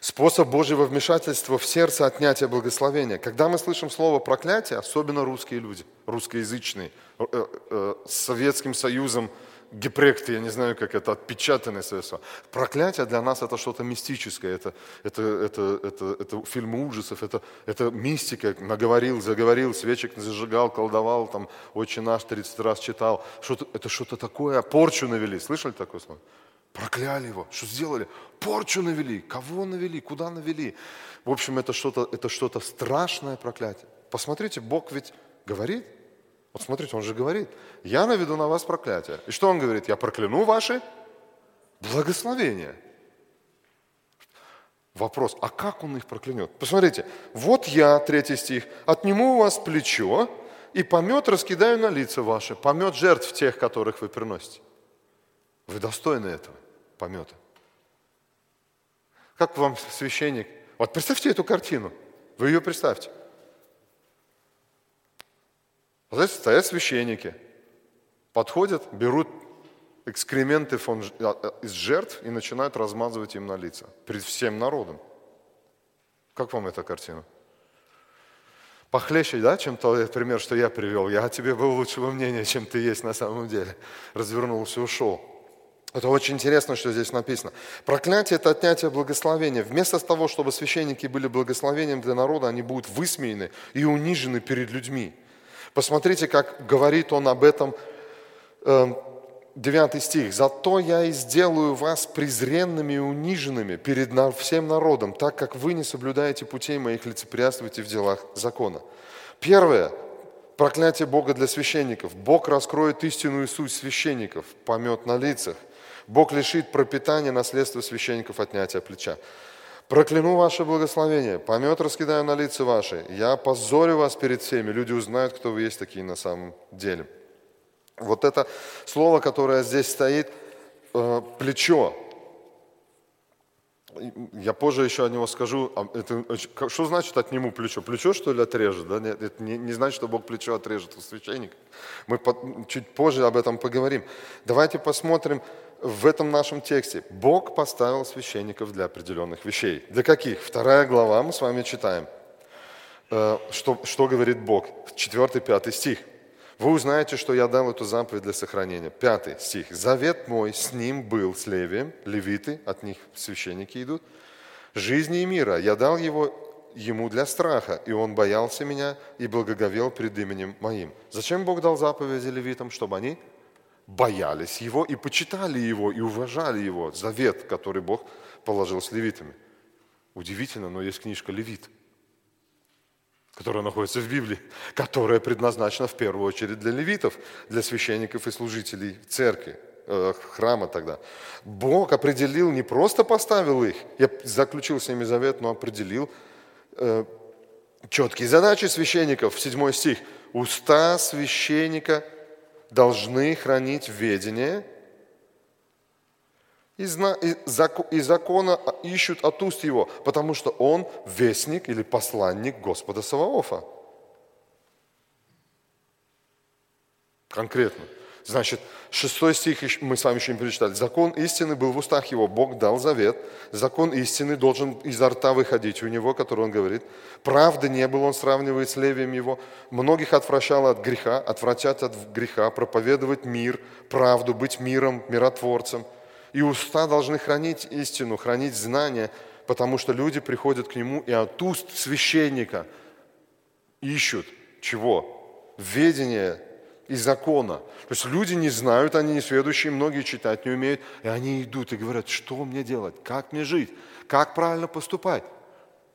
S1: Способ Божьего вмешательства в сердце отнятия благословения. Когда мы слышим слово проклятие, особенно русские люди, русскоязычные, э, э, с Советским Союзом – гипректы, я не знаю, как это, отпечатанное средство. Проклятие для нас это что-то мистическое, это, это, это, это, это фильм ужасов, это, это мистика, наговорил, заговорил, свечек зажигал, колдовал, там, отче наш 30 раз читал. Что-то, это что-то такое, порчу навели, слышали такое слово? Прокляли его. Что сделали? Порчу навели. Кого навели? Куда навели? В общем, это что-то, это что-то страшное проклятие. Посмотрите, Бог ведь говорит – вот смотрите, он же говорит, я наведу на вас проклятие. И что он говорит? Я прокляну ваши благословения. Вопрос, а как он их проклянет? Посмотрите, вот я, третий стих, отниму у вас плечо и помет раскидаю на лица ваши, помет жертв тех, которых вы приносите. Вы достойны этого помета. Как вам священник? Вот представьте эту картину. Вы ее представьте. Знаете, стоят священники, подходят, берут экскременты а, а, из жертв и начинают размазывать им на лица перед всем народом. Как вам эта картина? Похлеще, да, чем тот пример, что я привел. Я тебе был лучшего мнения, чем ты есть на самом деле. Развернулся и ушел. Это очень интересно, что здесь написано. Проклятие – это отнятие благословения. Вместо того, чтобы священники были благословением для народа, они будут высмеяны и унижены перед людьми. Посмотрите, как говорит он об этом, 9 эм, стих. «Зато я и сделаю вас презренными и униженными перед всем народом, так как вы не соблюдаете путей моих, лицеприятствуете в делах закона». Первое, проклятие Бога для священников. Бог раскроет истинную суть священников, помет на лицах. Бог лишит пропитания наследства священников отнятия плеча. Прокляну ваше благословение, помет раскидаю на лица ваши, я позорю вас перед всеми, люди узнают, кто вы есть такие на самом деле. Вот это слово, которое здесь стоит, э, плечо. Я позже еще о него скажу. А это, что значит отниму плечо? Плечо, что ли, отрежет? Да? Нет, это не, не значит, что Бог плечо отрежет у священника. Мы по, чуть позже об этом поговорим. Давайте посмотрим, в этом нашем тексте. Бог поставил священников для определенных вещей. Для каких? Вторая глава, мы с вами читаем. Э, что, что говорит Бог? Четвертый, пятый стих. Вы узнаете, что я дал эту заповедь для сохранения. Пятый стих. Завет мой с ним был, с Левием, левиты, от них священники идут. Жизни и мира. Я дал его ему для страха, и он боялся меня и благоговел пред именем моим. Зачем Бог дал заповеди левитам? Чтобы они боялись его и почитали его, и уважали его, завет, который Бог положил с левитами. Удивительно, но есть книжка «Левит», которая находится в Библии, которая предназначена в первую очередь для левитов, для священников и служителей церкви, э, храма тогда. Бог определил, не просто поставил их, я заключил с ними завет, но определил э, четкие задачи священников. Седьмой стих. Уста священника – должны хранить ведение, и закона ищут от уст его, потому что он вестник или посланник Господа Саваофа. Конкретно. Значит, шестой стих мы с вами еще не перечитали. Закон истины был в устах его, Бог дал завет. Закон истины должен изо рта выходить у него, который он говорит. Правды не было, он сравнивает с левием его. Многих отвращало от греха, отвратят от греха, проповедовать мир, правду, быть миром, миротворцем. И уста должны хранить истину, хранить знания, потому что люди приходят к нему и от уст священника ищут чего? Ведение и закона. То есть люди не знают, они не следующие, многие читать не умеют, и они идут и говорят, что мне делать, как мне жить, как правильно поступать.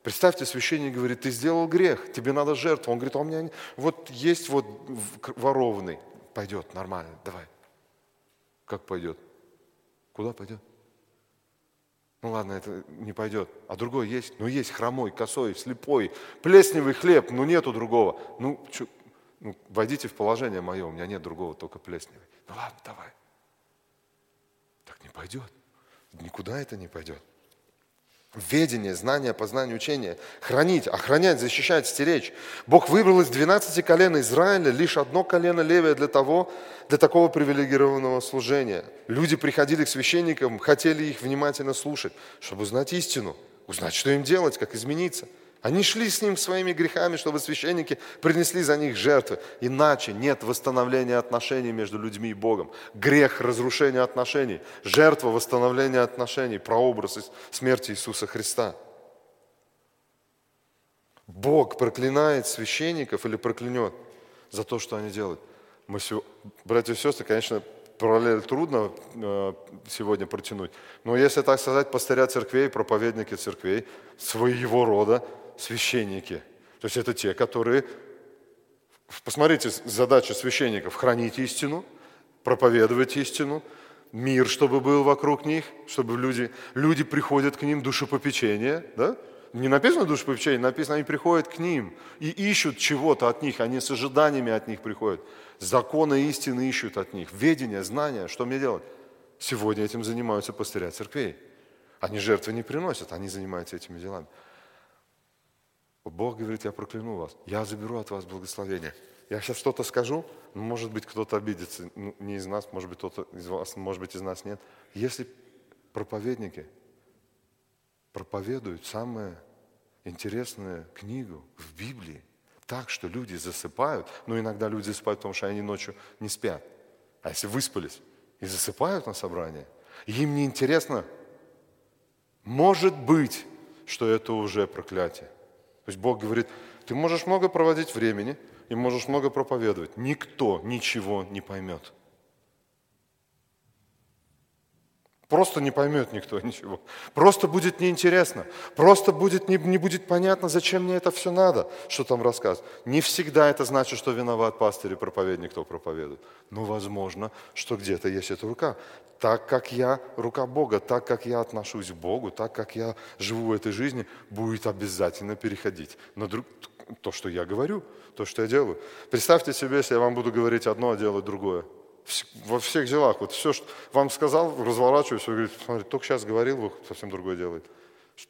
S1: Представьте, священник говорит, ты сделал грех, тебе надо жертву. Он говорит, а у меня вот есть вот ворованный. Пойдет, нормально, давай. Как пойдет? Куда пойдет? Ну ладно, это не пойдет. А другой есть? Ну есть хромой, косой, слепой, плесневый хлеб, ну нету другого. Ну, чё, ну войдите в положение мое, у меня нет другого, только плесневый. Ну ладно, давай. Так не пойдет. Никуда это не пойдет. Ведение, знание, познание, учение. Хранить, охранять, защищать, стеречь. Бог выбрал из 12 колен Израиля лишь одно колено левое для того, для такого привилегированного служения. Люди приходили к священникам, хотели их внимательно слушать, чтобы узнать истину, узнать, что им делать, как измениться – они шли с ним своими грехами, чтобы священники принесли за них жертвы. Иначе нет восстановления отношений между людьми и Богом. Грех – разрушение отношений. Жертва – восстановления отношений. Прообраз смерти Иисуса Христа. Бог проклинает священников или проклянет за то, что они делают. Мы, братья и сестры, конечно, параллель трудно э, сегодня протянуть, но если так сказать, пастыря церквей, проповедники церквей своего рода священники. То есть это те, которые... Посмотрите, задача священников – хранить истину, проповедовать истину, мир, чтобы был вокруг них, чтобы люди, люди приходят к ним, душепопечение, да? Не написано душепопечение, написано, они приходят к ним и ищут чего-то от них, они с ожиданиями от них приходят. Законы истины ищут от них, ведение, знания, что мне делать? Сегодня этим занимаются пастыря церквей. Они жертвы не приносят, они занимаются этими делами. Бог говорит, я прокляну вас, я заберу от вас благословение. Я сейчас что-то скажу, может быть, кто-то обидится, ну, не из нас, может быть, кто-то из вас, может быть, из нас нет. Если проповедники проповедуют самую интересную книгу в Библии, так, что люди засыпают, но иногда люди засыпают, потому что они ночью не спят. А если выспались и засыпают на собрании, им не интересно, может быть, что это уже проклятие. То есть Бог говорит, ты можешь много проводить времени и можешь много проповедовать. Никто ничего не поймет. Просто не поймет никто ничего. Просто будет неинтересно. Просто будет, не, не будет понятно, зачем мне это все надо, что там рассказывать. Не всегда это значит, что виноват пастырь и проповедник, кто проповедует. Но возможно, что где-то есть эта рука. Так как я рука Бога, так как я отношусь к Богу, так как я живу в этой жизни, будет обязательно переходить на друг, то, что я говорю, то, что я делаю. Представьте себе, если я вам буду говорить одно, а делать другое во всех делах. Вот все, что вам сказал, разворачиваюсь, и говорит, смотри, только сейчас говорил, вы совсем другое делает.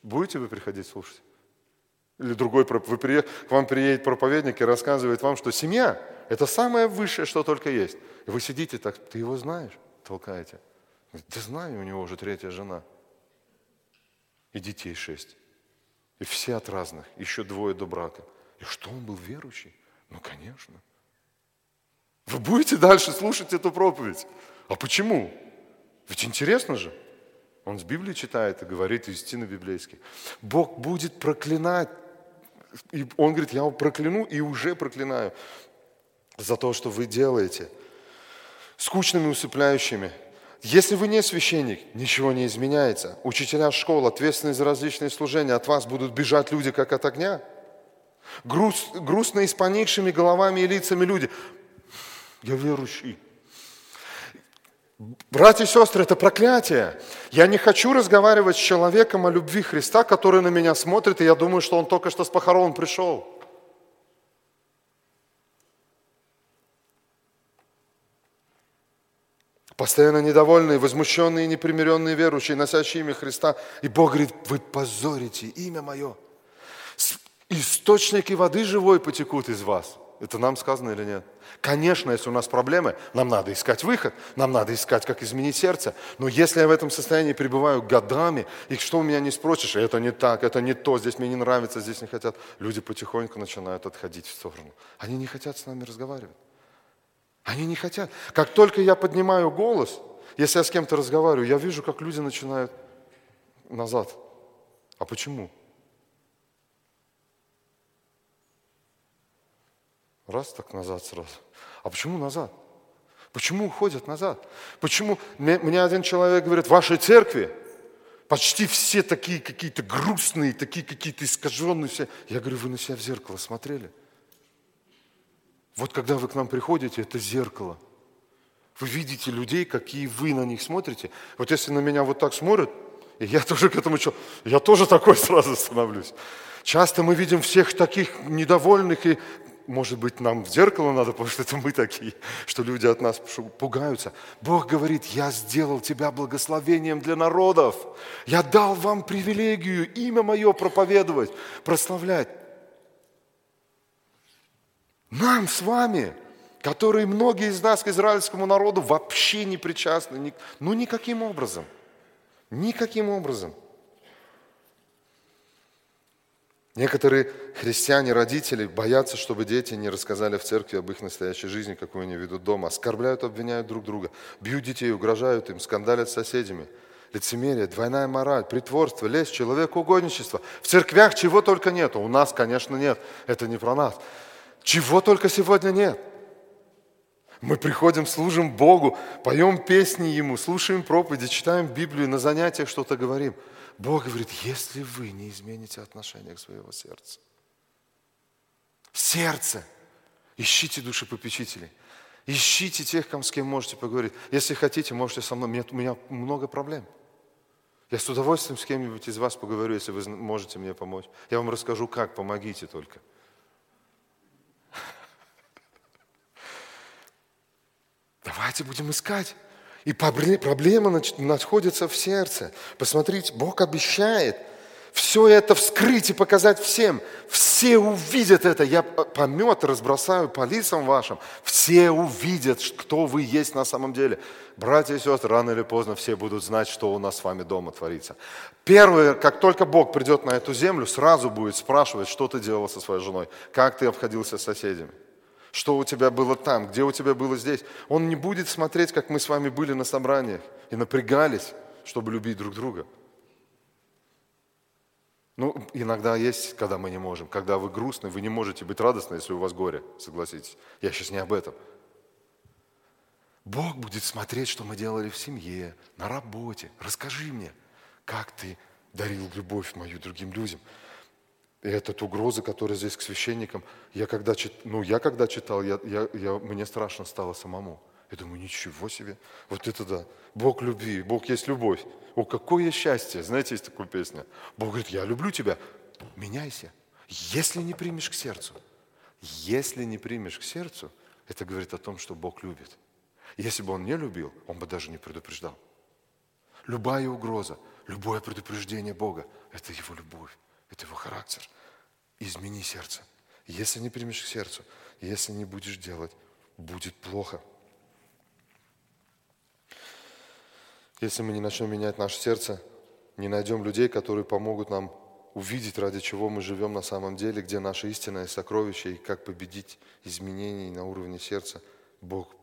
S1: Будете вы приходить слушать? Или другой, вы приех, к вам приедет проповедник и рассказывает вам, что семья – это самое высшее, что только есть. И вы сидите так, ты его знаешь, толкаете. Ты знаю, у него уже третья жена. И детей шесть. И все от разных, еще двое до брака. И что он был верующий? Ну, конечно. Вы будете дальше слушать эту проповедь. А почему? Ведь интересно же. Он с Библии читает и говорит истины библейские. Бог будет проклинать. И он говорит, я его прокляну и уже проклинаю за то, что вы делаете. Скучными, усыпляющими. Если вы не священник, ничего не изменяется. Учителя школ, ответственные за различные служения, от вас будут бежать люди, как от огня. Груст, грустные с поникшими головами и лицами люди. Я верующий. Братья и сестры, это проклятие. Я не хочу разговаривать с человеком о любви Христа, который на меня смотрит, и я думаю, что он только что с похорон пришел. Постоянно недовольные, возмущенные, непримиренные верующие, носящие имя Христа. И Бог говорит, вы позорите имя мое. Источники воды живой потекут из вас. Это нам сказано или нет? Конечно, если у нас проблемы, нам надо искать выход, нам надо искать, как изменить сердце. Но если я в этом состоянии пребываю годами, и что у меня не спросишь, это не так, это не то, здесь мне не нравится, здесь не хотят, люди потихоньку начинают отходить в сторону. Они не хотят с нами разговаривать. Они не хотят. Как только я поднимаю голос, если я с кем-то разговариваю, я вижу, как люди начинают назад. А почему? Раз так назад сразу. А почему назад? Почему уходят назад? Почему? Мне, мне один человек говорит, в вашей церкви почти все такие какие-то грустные, такие какие-то искаженные все. Я говорю, вы на себя в зеркало смотрели? Вот когда вы к нам приходите, это зеркало. Вы видите людей, какие вы на них смотрите. Вот если на меня вот так смотрят, и я тоже к этому, я тоже такой сразу становлюсь. Часто мы видим всех таких недовольных, и, может быть, нам в зеркало надо, потому что это мы такие, что люди от нас пугаются. Бог говорит, я сделал тебя благословением для народов. Я дал вам привилегию имя мое проповедовать, прославлять. Нам с вами, которые многие из нас к израильскому народу вообще не причастны, ну никаким образом. Никаким образом. Некоторые христиане, родители боятся, чтобы дети не рассказали в церкви об их настоящей жизни, какую они ведут дома. Оскорбляют, обвиняют друг друга, бьют детей, угрожают им, скандалят с соседями. Лицемерие, двойная мораль, притворство, лесть, человекоугодничество. В церквях чего только нет. У нас, конечно, нет. Это не про нас. Чего только сегодня нет. Мы приходим, служим Богу, поем песни Ему, слушаем проповеди, читаем Библию, на занятиях что-то говорим – Бог говорит, если вы не измените отношение к своего сердца. Сердце. Ищите душепопечителей. Ищите тех, с кем можете поговорить. Если хотите, можете со мной. У меня много проблем. Я с удовольствием с кем-нибудь из вас поговорю, если вы можете мне помочь. Я вам расскажу, как, помогите только. Давайте будем искать. И проблема находится в сердце. Посмотрите, Бог обещает все это вскрыть и показать всем. Все увидят это. Я помет разбросаю по лицам вашим. Все увидят, кто вы есть на самом деле. Братья и сестры, рано или поздно все будут знать, что у нас с вами дома творится. Первое, как только Бог придет на эту землю, сразу будет спрашивать, что ты делал со своей женой, как ты обходился с соседями что у тебя было там, где у тебя было здесь. Он не будет смотреть, как мы с вами были на собраниях и напрягались, чтобы любить друг друга. Ну, иногда есть, когда мы не можем. Когда вы грустны, вы не можете быть радостны, если у вас горе, согласитесь. Я сейчас не об этом. Бог будет смотреть, что мы делали в семье, на работе. Расскажи мне, как ты дарил любовь мою другим людям. И эта угроза, которая здесь к священникам, я когда, чит, ну, я когда читал, я, я, я, мне страшно стало самому. Я думаю, ничего себе, вот это да, Бог любви, Бог есть любовь. О, какое счастье, знаете, есть такая песня. Бог говорит, я люблю тебя, меняйся. Если не примешь к сердцу, если не примешь к сердцу, это говорит о том, что Бог любит. Если бы Он не любил, Он бы даже не предупреждал. Любая угроза, любое предупреждение Бога – это Его любовь, это Его характер – измени сердце. Если не примешь к сердцу, если не будешь делать, будет плохо. Если мы не начнем менять наше сердце, не найдем людей, которые помогут нам увидеть, ради чего мы живем на самом деле, где наше истинное сокровище и как победить изменения на уровне сердца, Бог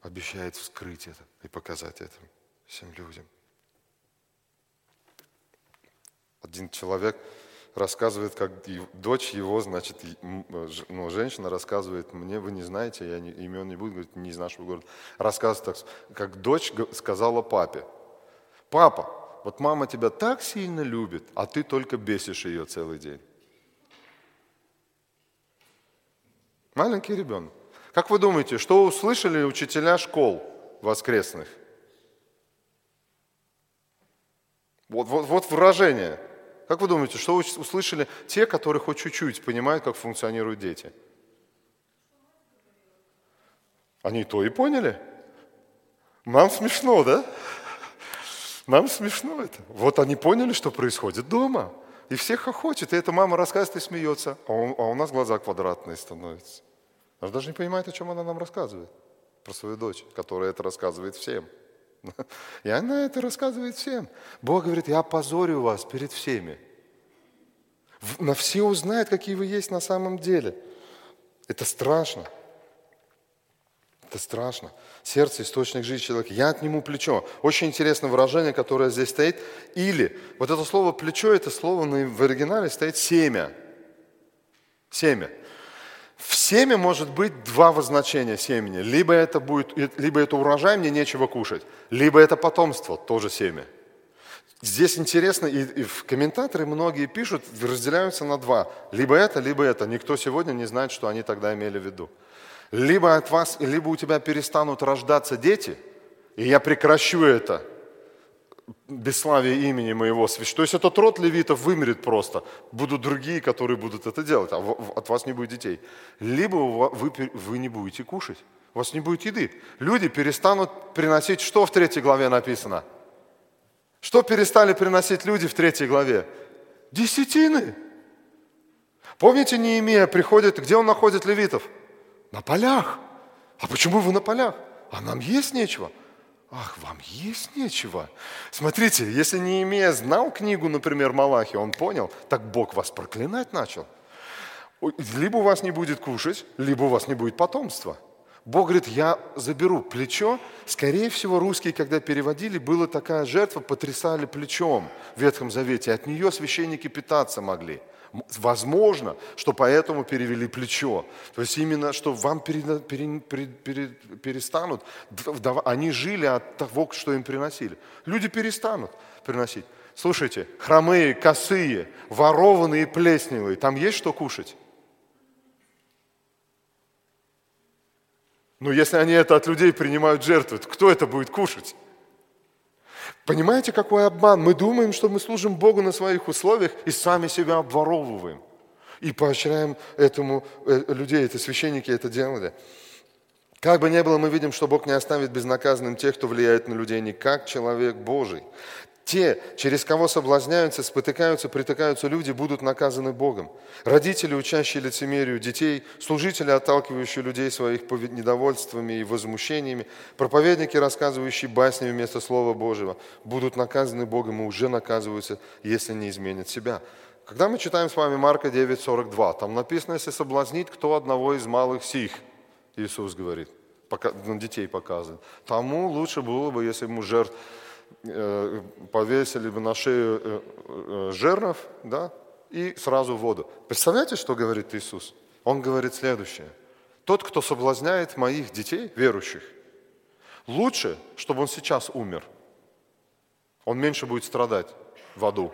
S1: обещает вскрыть это и показать это всем людям. Один человек рассказывает, как дочь его, значит, ну, женщина рассказывает мне, вы не знаете, я не, имен не буду говорить, не из нашего города, рассказывает так, как дочь сказала папе, папа, вот мама тебя так сильно любит, а ты только бесишь ее целый день. Маленький ребенок. Как вы думаете, что услышали учителя школ воскресных? Вот, вот, вот выражение – как вы думаете, что услышали те, которые хоть чуть-чуть понимают, как функционируют дети? Они то и поняли. Нам смешно, да? Нам смешно это. Вот они поняли, что происходит дома. И всех хохочет. И эта мама рассказывает и смеется. А, он, а у нас глаза квадратные становятся. Она даже не понимает, о чем она нам рассказывает. Про свою дочь, которая это рассказывает всем. И она это рассказывает всем. Бог говорит, я опозорю вас перед всеми. На все узнают, какие вы есть на самом деле. Это страшно. Это страшно. Сердце – источник жизни человека. Я отниму плечо. Очень интересное выражение, которое здесь стоит. Или, вот это слово плечо, это слово в оригинале стоит семя. Семя. В семя может быть два возначения семени. Либо это, будет, либо это урожай, мне нечего кушать, либо это потомство, тоже семя. Здесь интересно, и, и в комментаторы многие пишут, разделяются на два. Либо это, либо это. Никто сегодня не знает, что они тогда имели в виду. Либо от вас, либо у тебя перестанут рождаться дети, и я прекращу это бесславие имени моего священника. То есть этот род левитов вымерет просто. Будут другие, которые будут это делать, а от вас не будет детей. Либо вы, вы не будете кушать, у вас не будет еды. Люди перестанут приносить, что в третьей главе написано? Что перестали приносить люди в третьей главе? Десятины. Помните, Неемия приходит, где он находит левитов? На полях. А почему вы на полях? А нам есть нечего. Ах, вам есть нечего. Смотрите, если Неемия знал книгу, например, Малахи, он понял, так Бог вас проклинать начал. Либо у вас не будет кушать, либо у вас не будет потомства. Бог говорит, я заберу плечо. Скорее всего, русские, когда переводили, была такая жертва, потрясали плечом в Ветхом Завете. От нее священники питаться могли. Возможно, что поэтому перевели плечо. То есть именно, что вам пере, пере, пере, перестанут, они жили от того, что им приносили. Люди перестанут приносить. Слушайте, хромые, косые, ворованные, плесневые, там есть что кушать? Но если они это от людей принимают жертвы, то кто это будет кушать? Понимаете, какой обман? Мы думаем, что мы служим Богу на своих условиях и сами себя обворовываем. И поощряем этому э, людей, это священники это делали. Как бы ни было, мы видим, что Бог не оставит безнаказанным тех, кто влияет на людей не как человек Божий. Те, через кого соблазняются, спотыкаются, притыкаются люди, будут наказаны Богом. Родители, учащие лицемерию детей, служители, отталкивающие людей своих недовольствами и возмущениями, проповедники, рассказывающие басни вместо Слова Божьего, будут наказаны Богом и уже наказываются, если не изменят себя. Когда мы читаем с вами Марка 9:42, там написано, если соблазнит кто одного из малых сих, Иисус говорит, на детей показывает, тому лучше было бы, если ему жертв повесили бы на шею э, э, жернов, да, и сразу в воду. Представляете, что говорит Иисус? Он говорит следующее. Тот, кто соблазняет моих детей, верующих, лучше, чтобы он сейчас умер. Он меньше будет страдать в аду.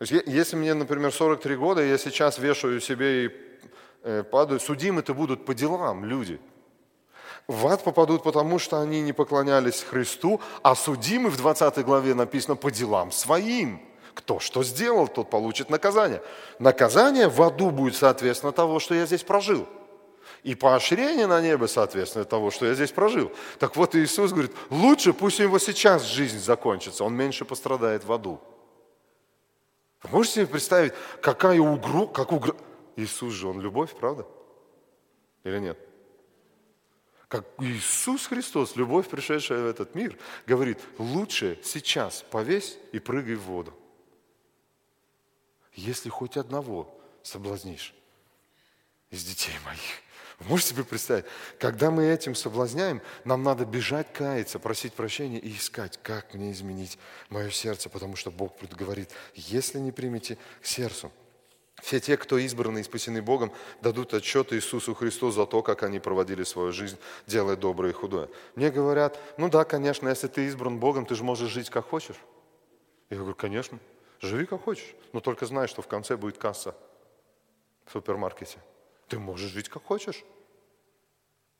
S1: Если мне, например, 43 года, я сейчас вешаю себе и падаю, судимы-то будут по делам люди – в ад попадут потому, что они не поклонялись Христу, а судимы в 20 главе написано по делам своим. Кто что сделал, тот получит наказание. Наказание в аду будет соответственно того, что я здесь прожил. И поощрение на небо, соответственно, того, что я здесь прожил. Так вот Иисус говорит, лучше пусть у него сейчас жизнь закончится, он меньше пострадает в аду. Вы можете себе представить, какая угроза, как угро... Иисус же, он любовь, правда? Или нет? Как Иисус Христос, любовь, пришедшая в этот мир, говорит, лучше сейчас повесь и прыгай в воду. Если хоть одного соблазнишь из детей моих. Вы можете себе представить, когда мы этим соблазняем, нам надо бежать, каяться, просить прощения и искать, как мне изменить мое сердце, потому что Бог говорит, если не примете к сердцу, все те, кто избраны и спасены Богом, дадут отчет Иисусу Христу за то, как они проводили свою жизнь, делая доброе и худое. Мне говорят, ну да, конечно, если ты избран Богом, ты же можешь жить как хочешь. Я говорю, конечно, живи как хочешь, но только знай, что в конце будет касса в супермаркете. Ты можешь жить как хочешь.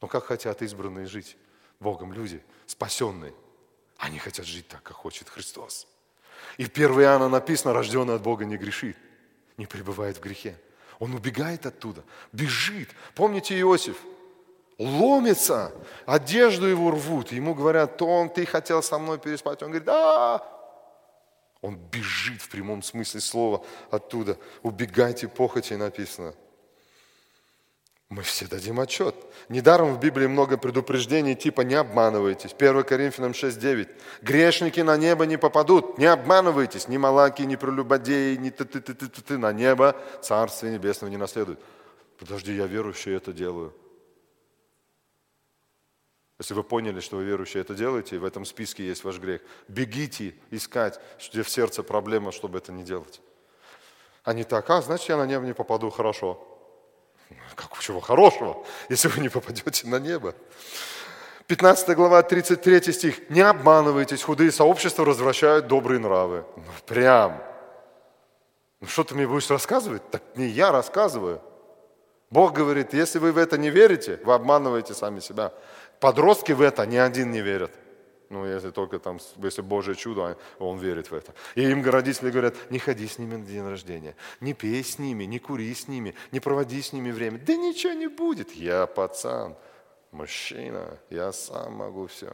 S1: Но как хотят избранные жить Богом люди, спасенные? Они хотят жить так, как хочет Христос. И в 1 Иоанна написано, рожденный от Бога не грешит не пребывает в грехе. Он убегает оттуда, бежит. Помните Иосиф? Ломится, одежду его рвут. Ему говорят, то он, ты хотел со мной переспать. Он говорит, да. Он бежит в прямом смысле слова оттуда. Убегайте похоти написано. Мы все дадим отчет. Недаром в Библии много предупреждений типа «не обманывайтесь». 1 Коринфянам 6.9. Грешники на небо не попадут, не обманывайтесь. Ни малаки, ни прелюбодеи, ни ты-ты-ты-ты-ты на небо Царствие Небесного не наследуют. Подожди, я верующий это делаю. Если вы поняли, что вы верующие это делаете, в этом списке есть ваш грех, бегите искать, где в сердце проблема, чтобы это не делать. А не так, а, значит, я на небо не попаду, хорошо. Чего хорошего, если вы не попадете на небо? 15 глава, 33 стих. «Не обманывайтесь, худые сообщества развращают добрые нравы». Ну, прям. Ну, что ты мне будешь рассказывать? Так не я рассказываю. Бог говорит, если вы в это не верите, вы обманываете сами себя. Подростки в это ни один не верят. Ну, если только там, если Божье чудо, он верит в это. И им родители говорят, не ходи с ними на день рождения, не пей с ними, не кури с ними, не проводи с ними время. Да ничего не будет. Я пацан, мужчина, я сам могу все.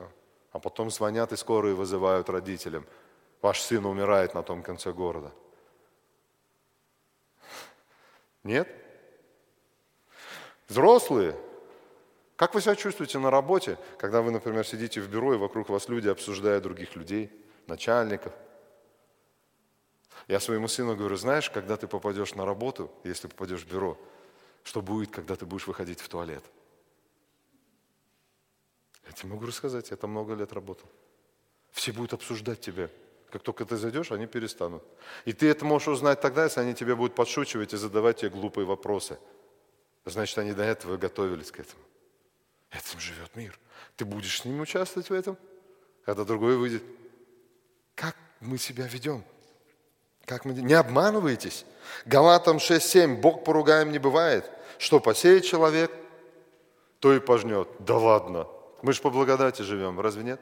S1: А потом звонят и скорые вызывают родителям. Ваш сын умирает на том конце города. Нет? Взрослые, как вы себя чувствуете на работе, когда вы, например, сидите в бюро, и вокруг вас люди обсуждают других людей, начальников? Я своему сыну говорю, знаешь, когда ты попадешь на работу, если попадешь в бюро, что будет, когда ты будешь выходить в туалет? Я тебе могу рассказать, я там много лет работал. Все будут обсуждать тебя. Как только ты зайдешь, они перестанут. И ты это можешь узнать тогда, если они тебе будут подшучивать и задавать тебе глупые вопросы. Значит, они до этого готовились к этому. Этим живет мир. Ты будешь с ними участвовать в этом, когда другой выйдет. Как мы себя ведем? Как мы... Не обманывайтесь. Галатам 6.7. Бог поругаем не бывает. Что посеет человек, то и пожнет. Да ладно. Мы же по благодати живем, разве нет?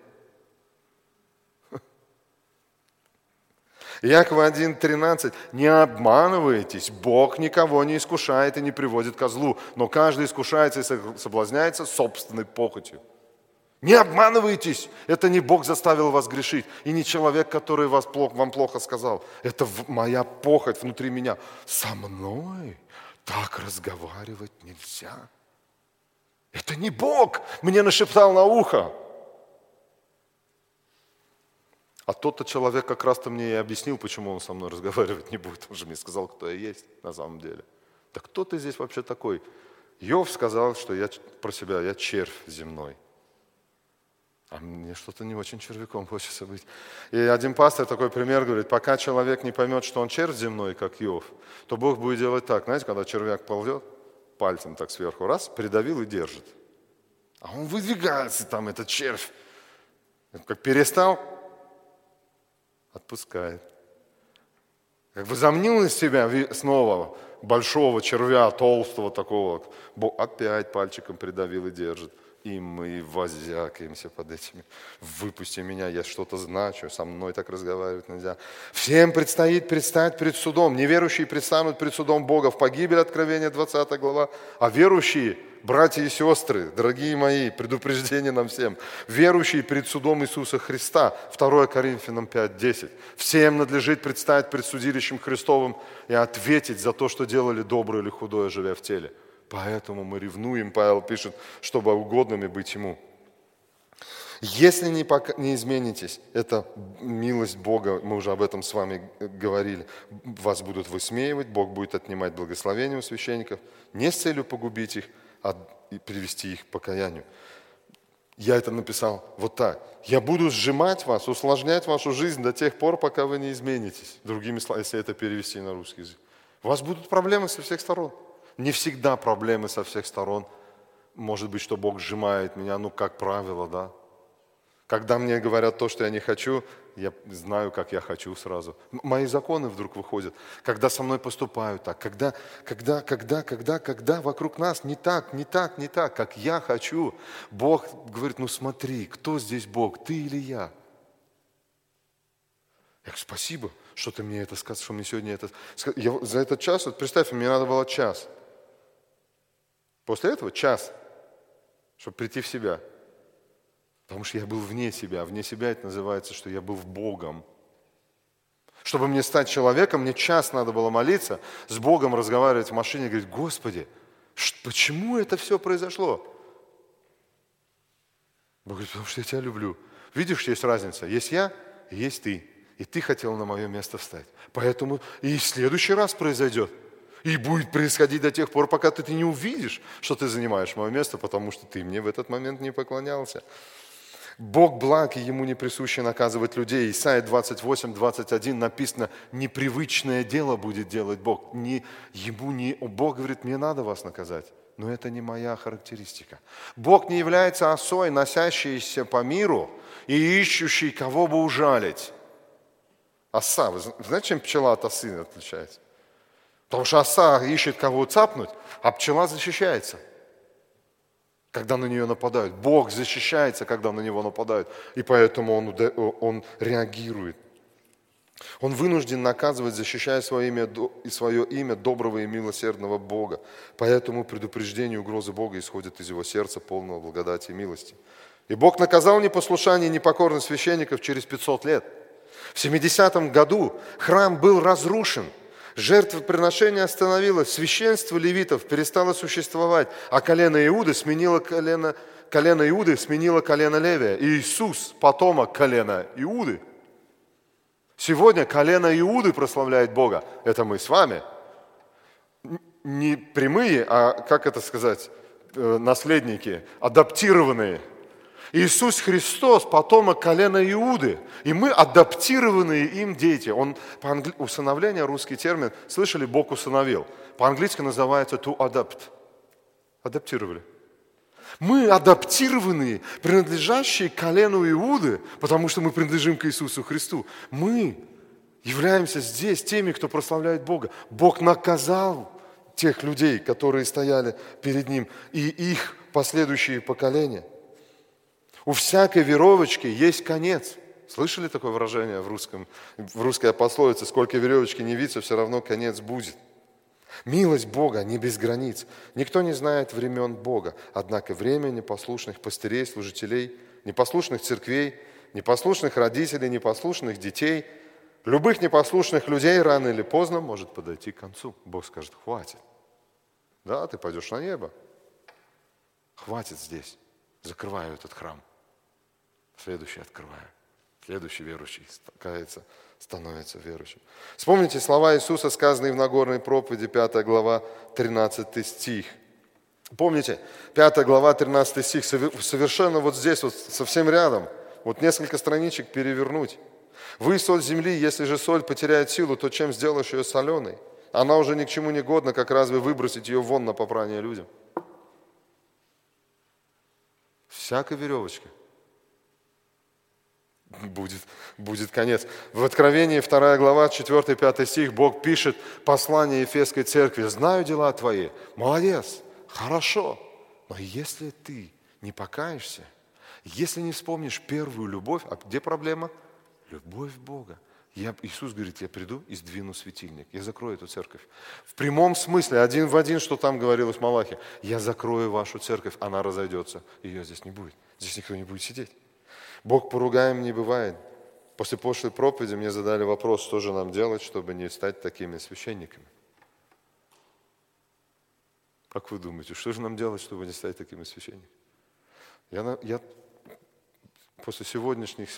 S1: Якова 1.13. Не обманывайтесь, Бог никого не искушает и не приводит ко злу, но каждый искушается и соблазняется собственной похотью. Не обманывайтесь, это не Бог заставил вас грешить, и не человек, который вас плохо, вам плохо сказал. Это моя похоть внутри меня. Со мной так разговаривать нельзя. Это не Бог мне нашептал на ухо. А тот-то человек как раз-то мне и объяснил, почему он со мной разговаривать не будет. Он же мне сказал, кто я есть на самом деле. Да кто ты здесь вообще такой? Йов сказал, что я про себя, я червь земной. А мне что-то не очень червяком хочется быть. И один пастор такой пример говорит, пока человек не поймет, что он червь земной, как Йов, то Бог будет делать так, знаете, когда червяк ползет, пальцем так сверху, раз, придавил и держит. А он выдвигается там, этот червь. Как перестал, отпускает. Как возомнил из себя снова большого червя, толстого такого, опять пальчиком придавил и держит. И мы возякаемся под этими. Выпусти меня, я что-то значу, со мной так разговаривать нельзя. Всем предстоит предстать пред судом. Неверующие предстанут пред судом Бога в погибель, Откровения 20 глава, а верующие – братья и сестры, дорогие мои, предупреждение нам всем, верующие перед судом Иисуса Христа, 2 Коринфянам 5, 10. Всем надлежит предстать пред судилищем Христовым и ответить за то, что делали доброе или худое, живя в теле. Поэтому мы ревнуем, Павел пишет, чтобы угодными быть Ему. Если не, пока, не изменитесь, это милость Бога, мы уже об этом с вами говорили, вас будут высмеивать, Бог будет отнимать благословение у священников, не с целью погубить их, а привести их к покаянию. Я это написал вот так. Я буду сжимать вас, усложнять вашу жизнь до тех пор, пока вы не изменитесь. Другими словами, если это перевести на русский язык. У вас будут проблемы со всех сторон. Не всегда проблемы со всех сторон. Может быть, что Бог сжимает меня, ну, как правило, да. Когда мне говорят то, что я не хочу, я знаю, как я хочу сразу. Мои законы вдруг выходят, когда со мной поступают так, когда, когда, когда, когда, когда вокруг нас не так, не так, не так, как я хочу. Бог говорит, ну смотри, кто здесь Бог, ты или я? Я говорю, спасибо, что ты мне это сказал, что мне сегодня это. Я, за этот час, вот представь, мне надо было час. После этого час, чтобы прийти в себя – Потому что я был вне себя. Вне себя это называется, что я был Богом. Чтобы мне стать человеком, мне час надо было молиться, с Богом разговаривать в машине, говорить, Господи, почему это все произошло? Бог говорит, потому что я тебя люблю. Видишь, есть разница. Есть я, и есть ты. И ты хотел на мое место встать. Поэтому и в следующий раз произойдет. И будет происходить до тех пор, пока ты не увидишь, что ты занимаешь мое место, потому что ты мне в этот момент не поклонялся. Бог благ, и Ему не присуще наказывать людей. Исайя 28, 21 написано, непривычное дело будет делать Бог. Не, ему не, Бог говорит, мне надо вас наказать. Но это не моя характеристика. Бог не является осой, носящейся по миру и ищущей, кого бы ужалить. Оса, вы знаете, чем пчела от осы отличается? Потому что оса ищет кого цапнуть, а пчела защищается, когда на нее нападают. Бог защищается, когда на него нападают. И поэтому он, он реагирует. Он вынужден наказывать, защищая свое имя, свое имя доброго и милосердного Бога. Поэтому предупреждение и угрозы Бога исходят из его сердца, полного благодати и милости. И Бог наказал непослушание и непокорность священников через 500 лет. В 70 году храм был разрушен, жертвоприношение остановилось, священство левитов перестало существовать, а колено Иуды сменило колено, колено Иуды сменило колено Левия. И Иисус, потомок колена Иуды – Сегодня колено Иуды прославляет Бога. Это мы с вами. Не прямые, а, как это сказать, э, наследники, адаптированные. Иисус Христос, потомок колена Иуды. И мы адаптированные им дети. Он, по англи... усыновление, русский термин, слышали, Бог усыновил. По-английски называется to adapt. Адаптировали. Мы адаптированные, принадлежащие колену Иуды, потому что мы принадлежим к Иисусу Христу. Мы являемся здесь теми, кто прославляет Бога. Бог наказал тех людей, которые стояли перед Ним, и их последующие поколения. У всякой веровочки есть конец. Слышали такое выражение в, русском, в русской пословице? Сколько веревочки не виться, все равно конец будет – Милость Бога не без границ. Никто не знает времен Бога. Однако время непослушных пастырей, служителей, непослушных церквей, непослушных родителей, непослушных детей, любых непослушных людей рано или поздно может подойти к концу. Бог скажет, хватит. Да, ты пойдешь на небо. Хватит здесь. Закрываю этот храм. Следующий открываю. Следующий верующий кается становится верующим. Вспомните слова Иисуса, сказанные в Нагорной проповеди, 5 глава, 13 стих. Помните, 5 глава, 13 стих, совершенно вот здесь, вот совсем рядом, вот несколько страничек перевернуть. Вы соль земли, если же соль потеряет силу, то чем сделаешь ее соленой? Она уже ни к чему не годна, как разве выбросить ее вон на попрание людям? Всякой веревочка будет, будет конец. В Откровении 2 глава, 4-5 стих, Бог пишет послание Ефесской церкви. «Знаю дела твои». Молодец, хорошо. Но если ты не покаешься, если не вспомнишь первую любовь, а где проблема? Любовь Бога. Я, Иисус говорит, я приду и сдвину светильник. Я закрою эту церковь. В прямом смысле, один в один, что там говорилось в Малахе. Я закрою вашу церковь, она разойдется. Ее здесь не будет. Здесь никто не будет сидеть. Бог поругаем не бывает. После прошлой проповеди мне задали вопрос, что же нам делать, чтобы не стать такими священниками. Как вы думаете, что же нам делать, чтобы не стать такими священниками? Я, я после сегодняшних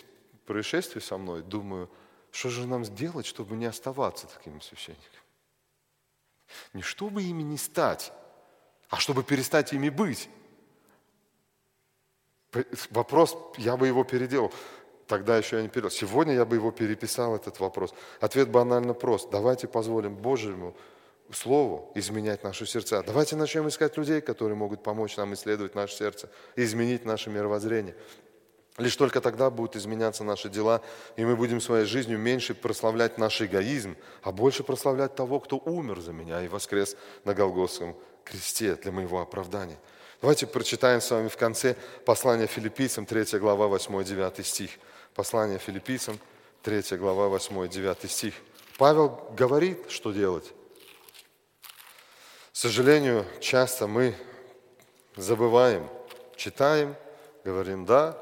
S1: происшествий со мной думаю, что же нам сделать, чтобы не оставаться такими священниками? Не чтобы ими не стать, а чтобы перестать ими быть. Вопрос, я бы его переделал. Тогда еще я не переделал. Сегодня я бы его переписал, этот вопрос. Ответ банально прост. Давайте позволим Божьему Слову изменять наши сердца. Давайте начнем искать людей, которые могут помочь нам исследовать наше сердце изменить наше мировоззрение. Лишь только тогда будут изменяться наши дела, и мы будем своей жизнью меньше прославлять наш эгоизм, а больше прославлять того, кто умер за меня и воскрес на Голгофском кресте для моего оправдания. Давайте прочитаем с вами в конце послание филиппийцам, 3 глава, 8-9 стих. Послание филиппийцам, 3 глава, 8-9 стих. Павел говорит, что делать. К сожалению, часто мы забываем, читаем, говорим «да»,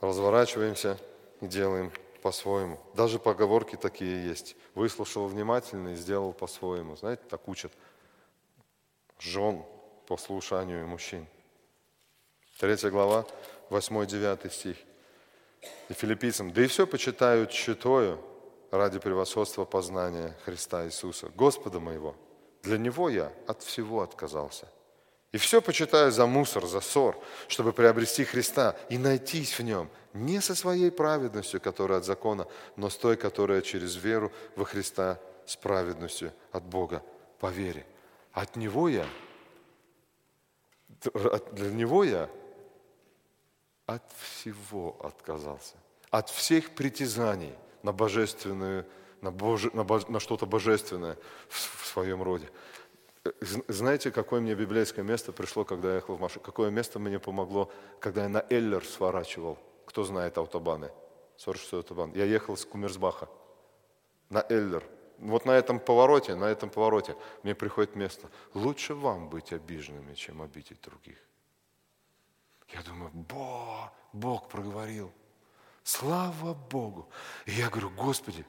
S1: разворачиваемся и делаем по-своему. Даже поговорки такие есть. Выслушал внимательно и сделал по-своему. Знаете, так учат жен послушанию мужчин. Третья глава, 8-9 стих. И филиппийцам, да и все почитают счетою ради превосходства познания Христа Иисуса, Господа моего. Для Него я от всего отказался. И все почитаю за мусор, за ссор, чтобы приобрести Христа и найтись в Нем, не со своей праведностью, которая от закона, но с той, которая через веру во Христа с праведностью от Бога по вере. От Него я для него я от всего отказался. От всех притязаний на божественную на, Боже, на, бо- на что-то божественное в, в своем роде. Э, Знаете, какое мне библейское место пришло, когда я ехал в машине? Какое место мне помогло, когда я на Эллер сворачивал? Кто знает автобаны? 46 автобан. Я ехал с Кумерсбаха на Эллер. Вот на этом повороте, на этом повороте мне приходит место. Лучше вам быть обиженными, чем обидеть других. Я думаю, Бо, Бог проговорил. Слава Богу. И я говорю, Господи,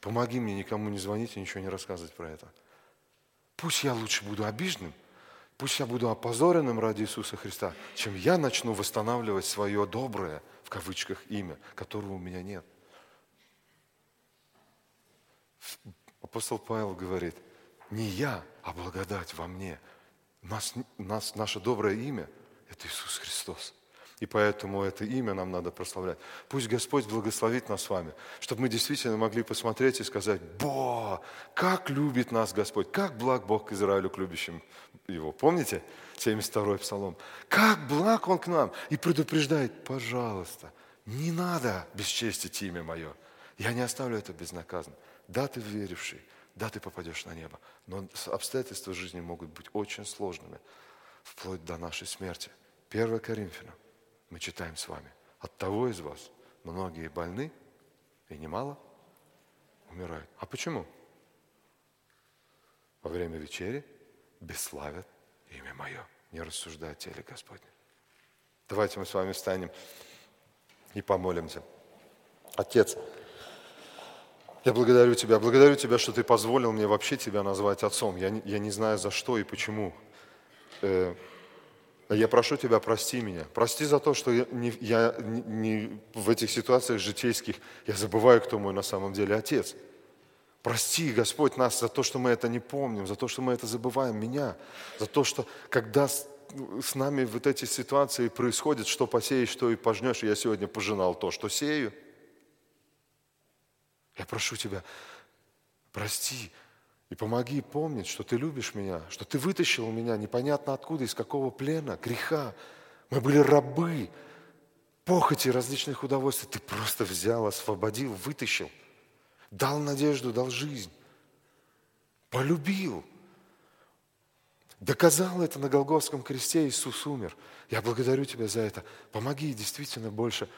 S1: помоги мне никому не звонить и ничего не рассказывать про это. Пусть я лучше буду обиженным, пусть я буду опозоренным ради Иисуса Христа, чем я начну восстанавливать свое доброе, в кавычках, имя, которого у меня нет. Апостол Павел говорит, не я, а благодать во мне. Нас, нас, наше доброе имя – это Иисус Христос. И поэтому это имя нам надо прославлять. Пусть Господь благословит нас с вами, чтобы мы действительно могли посмотреть и сказать, Бо, как любит нас Господь, как благ Бог к Израилю, к любящим Его. Помните 72-й псалом? Как благ Он к нам и предупреждает, пожалуйста, не надо бесчестить имя мое. Я не оставлю это безнаказанно. Да, ты веривший, да, ты попадешь на небо, но обстоятельства жизни могут быть очень сложными, вплоть до нашей смерти. 1 Коринфянам мы читаем с вами. От того из вас многие больны, и немало умирают. А почему? Во время вечери бесславят имя мое, не рассуждая о теле Господне. Давайте мы с вами встанем и помолимся. Отец, я благодарю Тебя, благодарю Тебя, что Ты позволил мне вообще Тебя назвать Отцом. Я не, я не знаю за что и почему. Э, я прошу Тебя, прости меня. Прости за то, что я, не, я не, в этих ситуациях житейских, я забываю, кто мой на самом деле Отец. Прости, Господь, нас за то, что мы это не помним, за то, что мы это забываем, меня, за то, что когда с, с нами вот эти ситуации происходят, что посеешь, что и пожнешь, я сегодня пожинал то, что сею. Я прошу Тебя, прости и помоги помнить, что Ты любишь меня, что Ты вытащил меня непонятно откуда, из какого плена, греха. Мы были рабы, похоти различных удовольствий. Ты просто взял, освободил, вытащил, дал надежду, дал жизнь, полюбил. Доказал это на Голговском кресте, Иисус умер. Я благодарю Тебя за это. Помоги действительно больше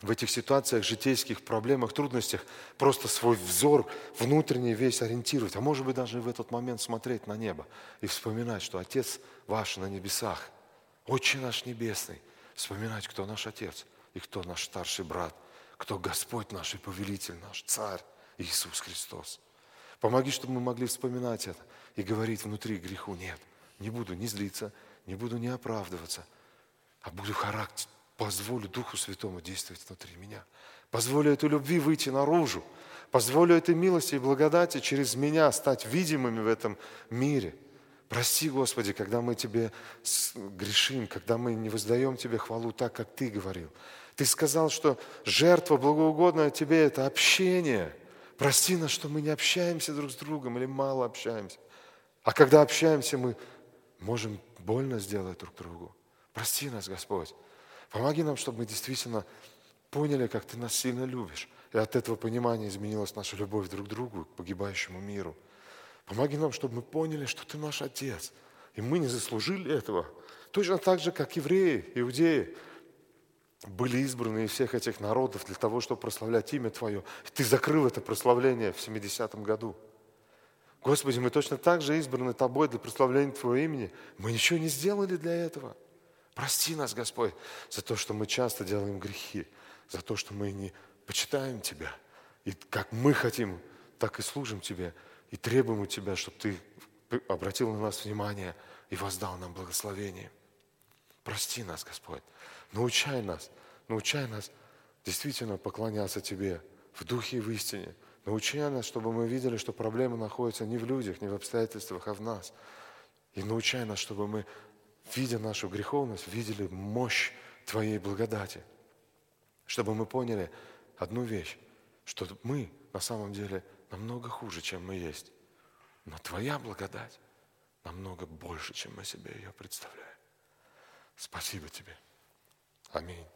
S1: в этих ситуациях, житейских проблемах, трудностях просто свой взор внутренний весь ориентировать, а может быть даже в этот момент смотреть на небо и вспоминать, что Отец ваш на небесах, Отче наш Небесный, вспоминать, кто наш Отец и кто наш старший брат, кто Господь наш и повелитель наш, Царь Иисус Христос. Помоги, чтобы мы могли вспоминать это и говорить внутри греху нет. Не буду не злиться, не буду не оправдываться, а буду характер, позволю Духу Святому действовать внутри меня. Позволю этой любви выйти наружу. Позволю этой милости и благодати через меня стать видимыми в этом мире. Прости, Господи, когда мы Тебе грешим, когда мы не воздаем Тебе хвалу так, как Ты говорил. Ты сказал, что жертва благоугодная Тебе – это общение. Прости нас, что мы не общаемся друг с другом или мало общаемся. А когда общаемся, мы можем больно сделать друг другу. Прости нас, Господь. Помоги нам, чтобы мы действительно поняли, как Ты нас сильно любишь. И от этого понимания изменилась наша любовь друг к другу, к погибающему миру. Помоги нам, чтобы мы поняли, что Ты наш Отец. И мы не заслужили этого. Точно так же, как евреи, иудеи, были избраны из всех этих народов для того, чтобы прославлять имя Твое. И Ты закрыл это прославление в 70-м году. Господи, мы точно так же избраны Тобой для прославления Твоего имени. Мы ничего не сделали для этого. Прости нас, Господь, за то, что мы часто делаем грехи, за то, что мы не почитаем Тебя. И как мы хотим, так и служим Тебе, и требуем у Тебя, чтобы Ты обратил на нас внимание и воздал нам благословение. Прости нас, Господь. Научай нас, научай нас действительно поклоняться Тебе в духе и в истине. Научай нас, чтобы мы видели, что проблемы находятся не в людях, не в обстоятельствах, а в нас. И научай нас, чтобы мы видя нашу греховность, видели мощь Твоей благодати. Чтобы мы поняли одну вещь, что мы на самом деле намного хуже, чем мы есть. Но Твоя благодать намного больше, чем мы себе ее представляем. Спасибо Тебе. Аминь.